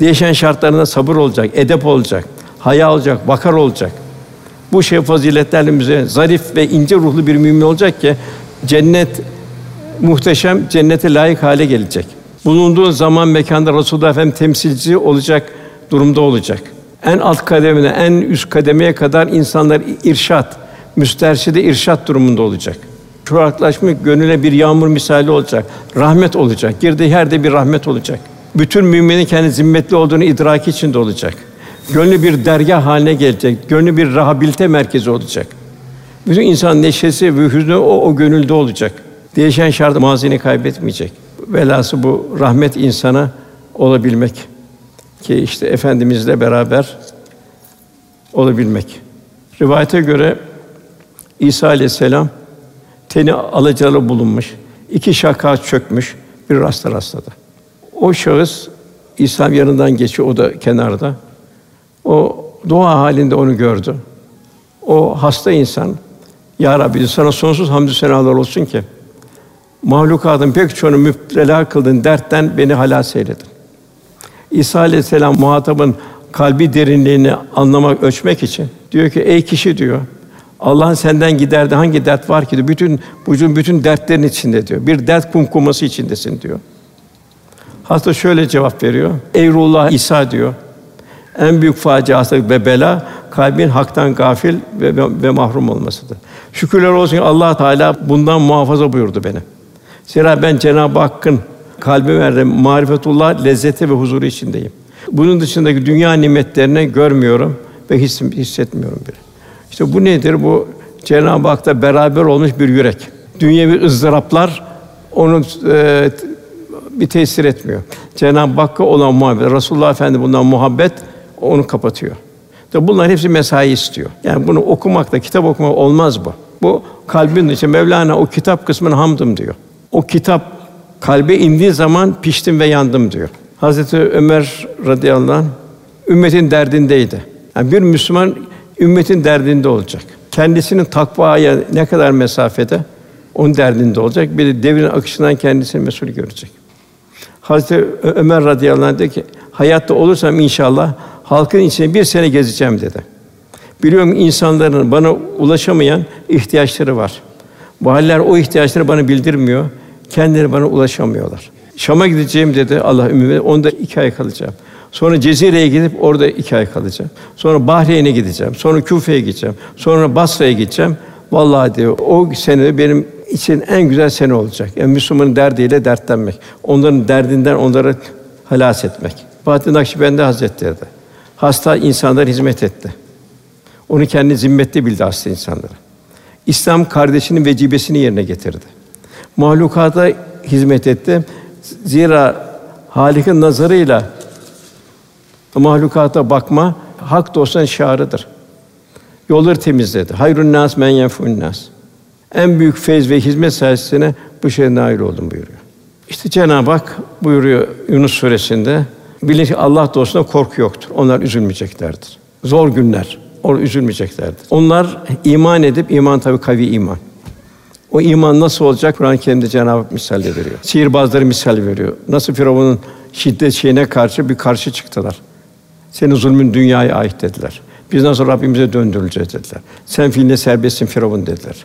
Değişen şartlarında sabır olacak, edep olacak, haya olacak, bakar olacak. Bu şey faziletlerle zarif ve ince ruhlu bir mümin olacak ki cennet muhteşem cennete layık hale gelecek. Bulunduğu zaman mekanda Resulullah Efendimiz temsilci olacak durumda olacak. En alt kademine, en üst kademeye kadar insanlar irşat, müsterşide irşat durumunda olacak. Çoraklaşmış gönüle bir yağmur misali olacak. Rahmet olacak. Girdiği yerde bir rahmet olacak. Bütün müminin kendi zimmetli olduğunu idraki içinde olacak. Gönlü bir dergah haline gelecek. Gönlü bir rehabilite merkezi olacak. Bütün insan neşesi ve hüznü o, o gönülde olacak. Değişen şart mazini kaybetmeyecek. Velası bu rahmet insana olabilmek ki işte efendimizle beraber olabilmek. Rivayete göre İsa aleyhisselam teni alacalı bulunmuş, iki şaka çökmüş, bir rasta rastladı. O şahıs İslam yanından geçiyor, o da kenarda. O dua halinde onu gördü. O hasta insan, Ya Rabbi sana sonsuz hamdü senalar olsun ki mahlukatın pek çoğunu müptela kıldın, dertten beni halas eyledin. İsa aleyhisselam muhatabın kalbi derinliğini anlamak, ölçmek için diyor ki ey kişi diyor Allah'ın senden giderdi hangi dert var ki diyor. Bütün vücudun bütün dertlerin içinde diyor. Bir dert kumkuması içindesin diyor. Hasta şöyle cevap veriyor. Ey ruhullah İsa diyor. En büyük faciası ve bela kalbin haktan gafil ve, ve, ve mahrum olmasıdır. Şükürler olsun ki Allah Teala bundan muhafaza buyurdu beni. Zira ben Cenab-ı Hakk'ın kalbi verdim marifetullah lezzeti ve huzuru içindeyim. Bunun dışındaki dünya nimetlerini görmüyorum ve his, hissetmiyorum bile. İşte bu nedir? Bu Cenab-ı Hak'ta beraber olmuş bir yürek. Dünyevi ızdıraplar onu e, bir tesir etmiyor. Cenab-ı Hakk'a olan muhabbet, Resulullah Efendi bundan muhabbet onu kapatıyor. Tabi bunlar hepsi mesai istiyor. Yani bunu okumakla, kitap okumak olmaz bu. Bu kalbin içi Mevlana o kitap kısmını hamdım diyor. O kitap kalbe indiği zaman piştim ve yandım diyor. Hazreti Ömer radıyallahu anh ümmetin derdindeydi. Yani bir Müslüman ümmetin derdinde olacak. Kendisinin takvaya ne kadar mesafede onun derdinde olacak. Bir de devrin akışından kendisini mesul görecek. Hazreti Ömer radıyallahu anh dedi ki hayatta olursam inşallah halkın içine bir sene gezeceğim dedi. Biliyorum insanların bana ulaşamayan ihtiyaçları var. Valiler o ihtiyaçları bana bildirmiyor. Kendileri bana ulaşamıyorlar. Şam'a gideceğim dedi Allah ümmi. Onda iki ay kalacağım. Sonra Cezire'ye gidip orada iki ay kalacağım. Sonra Bahreyn'e gideceğim. Sonra Küfe'ye gideceğim. Sonra Basra'ya gideceğim. Vallahi diyor o sene benim için en güzel sene olacak. Yani Müslümanın derdiyle dertlenmek. Onların derdinden onları halas etmek. Bahattin Nakşibendi Hazretleri de hasta insanlara hizmet etti. Onu kendi zimmetli bildi hasta insanlara. İslam kardeşinin vecibesini yerine getirdi. Mahlukata hizmet etti. Zira Halik'in nazarıyla mahlukata bakma hak dostun şiarıdır. Yolları temizledi. Hayrun nas men yenfun nas. En büyük feyz ve hizmet sayesinde bu şeye nail oldum buyuruyor. İşte Cenab-ı Hak buyuruyor Yunus suresinde bilin ki Allah dostuna korku yoktur. Onlar üzülmeyeceklerdir. Zor günler. Orada üzülmeyeceklerdir. Onlar iman edip iman tabii kavi iman. O iman nasıl olacak? Kur'an-ı Kerim'de Cenab-ı Hak misal veriyor. Sihirbazları misal veriyor. Nasıl Firavun'un şiddet şeyine karşı bir karşı çıktılar. Senin zulmün dünyaya ait dediler. Biz nasıl Rabbimize döndürüleceğiz dediler. Sen fiiline serbestsin Firavun dediler.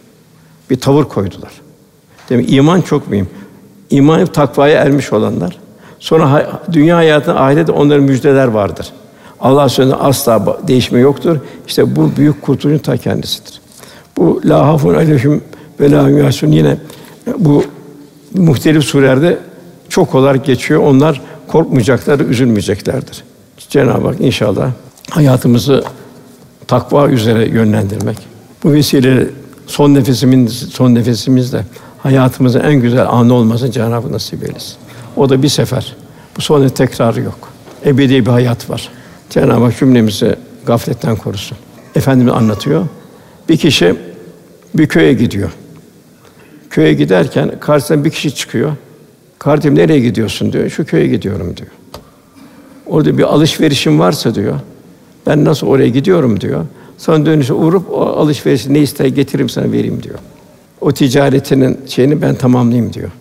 Bir tavır koydular. Demek iman çok mühim. İman takvaya ermiş olanlar. Sonra dünya hayatında ahirette onların müjdeler vardır. Allah sözünde asla değişme yoktur. İşte bu büyük kurtuluşun ta kendisidir. Bu la hafun aleyhim ve la yine bu muhtelif surelerde çok olarak geçiyor. Onlar korkmayacaklar, üzülmeyeceklerdir. Cenab-ı Hak inşallah hayatımızı takva üzere yönlendirmek. Bu vesileyle son nefesimin son nefesimizde hayatımızın en güzel anı olması Cenab-ı Hak nasip eylesin. O da bir sefer. Bu sonra tekrarı yok. Ebedi bir hayat var. Cenab-ı Hak cümlemizi gafletten korusun. Efendimiz anlatıyor. Bir kişi bir köye gidiyor. Köye giderken karşısına bir kişi çıkıyor. Kardeşim nereye gidiyorsun diyor. Şu köye gidiyorum diyor. Orada bir alışverişim varsa diyor. Ben nasıl oraya gidiyorum diyor. Sonra dönüşe uğrup o alışverişi ne ister getiririm sana vereyim diyor. O ticaretinin şeyini ben tamamlayayım diyor.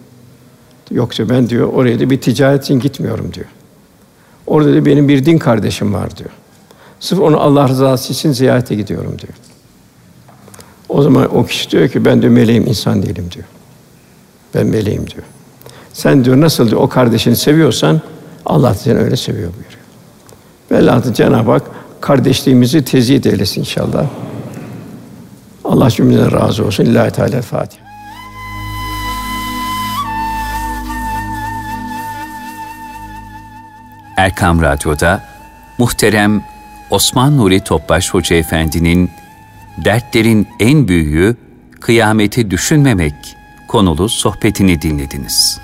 Yoksa ben diyor oraya da bir ticaret için gitmiyorum diyor. Orada da benim bir din kardeşim var diyor. Sırf onu Allah rızası için ziyarete gidiyorum diyor. O zaman o kişi diyor ki ben de meleğim insan değilim diyor. Ben meleğim diyor. Sen diyor nasıl diyor o kardeşini seviyorsan Allah seni öyle seviyor buyuruyor. Velhâsıl Cenab-ı Hak kardeşliğimizi teziyet eylesin inşallah. Allah cümleden razı olsun. İllahi Teala Fatiha. Erkam Radyo'da muhterem Osman Nuri Topbaş Hoca Efendi'nin Dertlerin En Büyüğü Kıyameti Düşünmemek konulu sohbetini dinlediniz.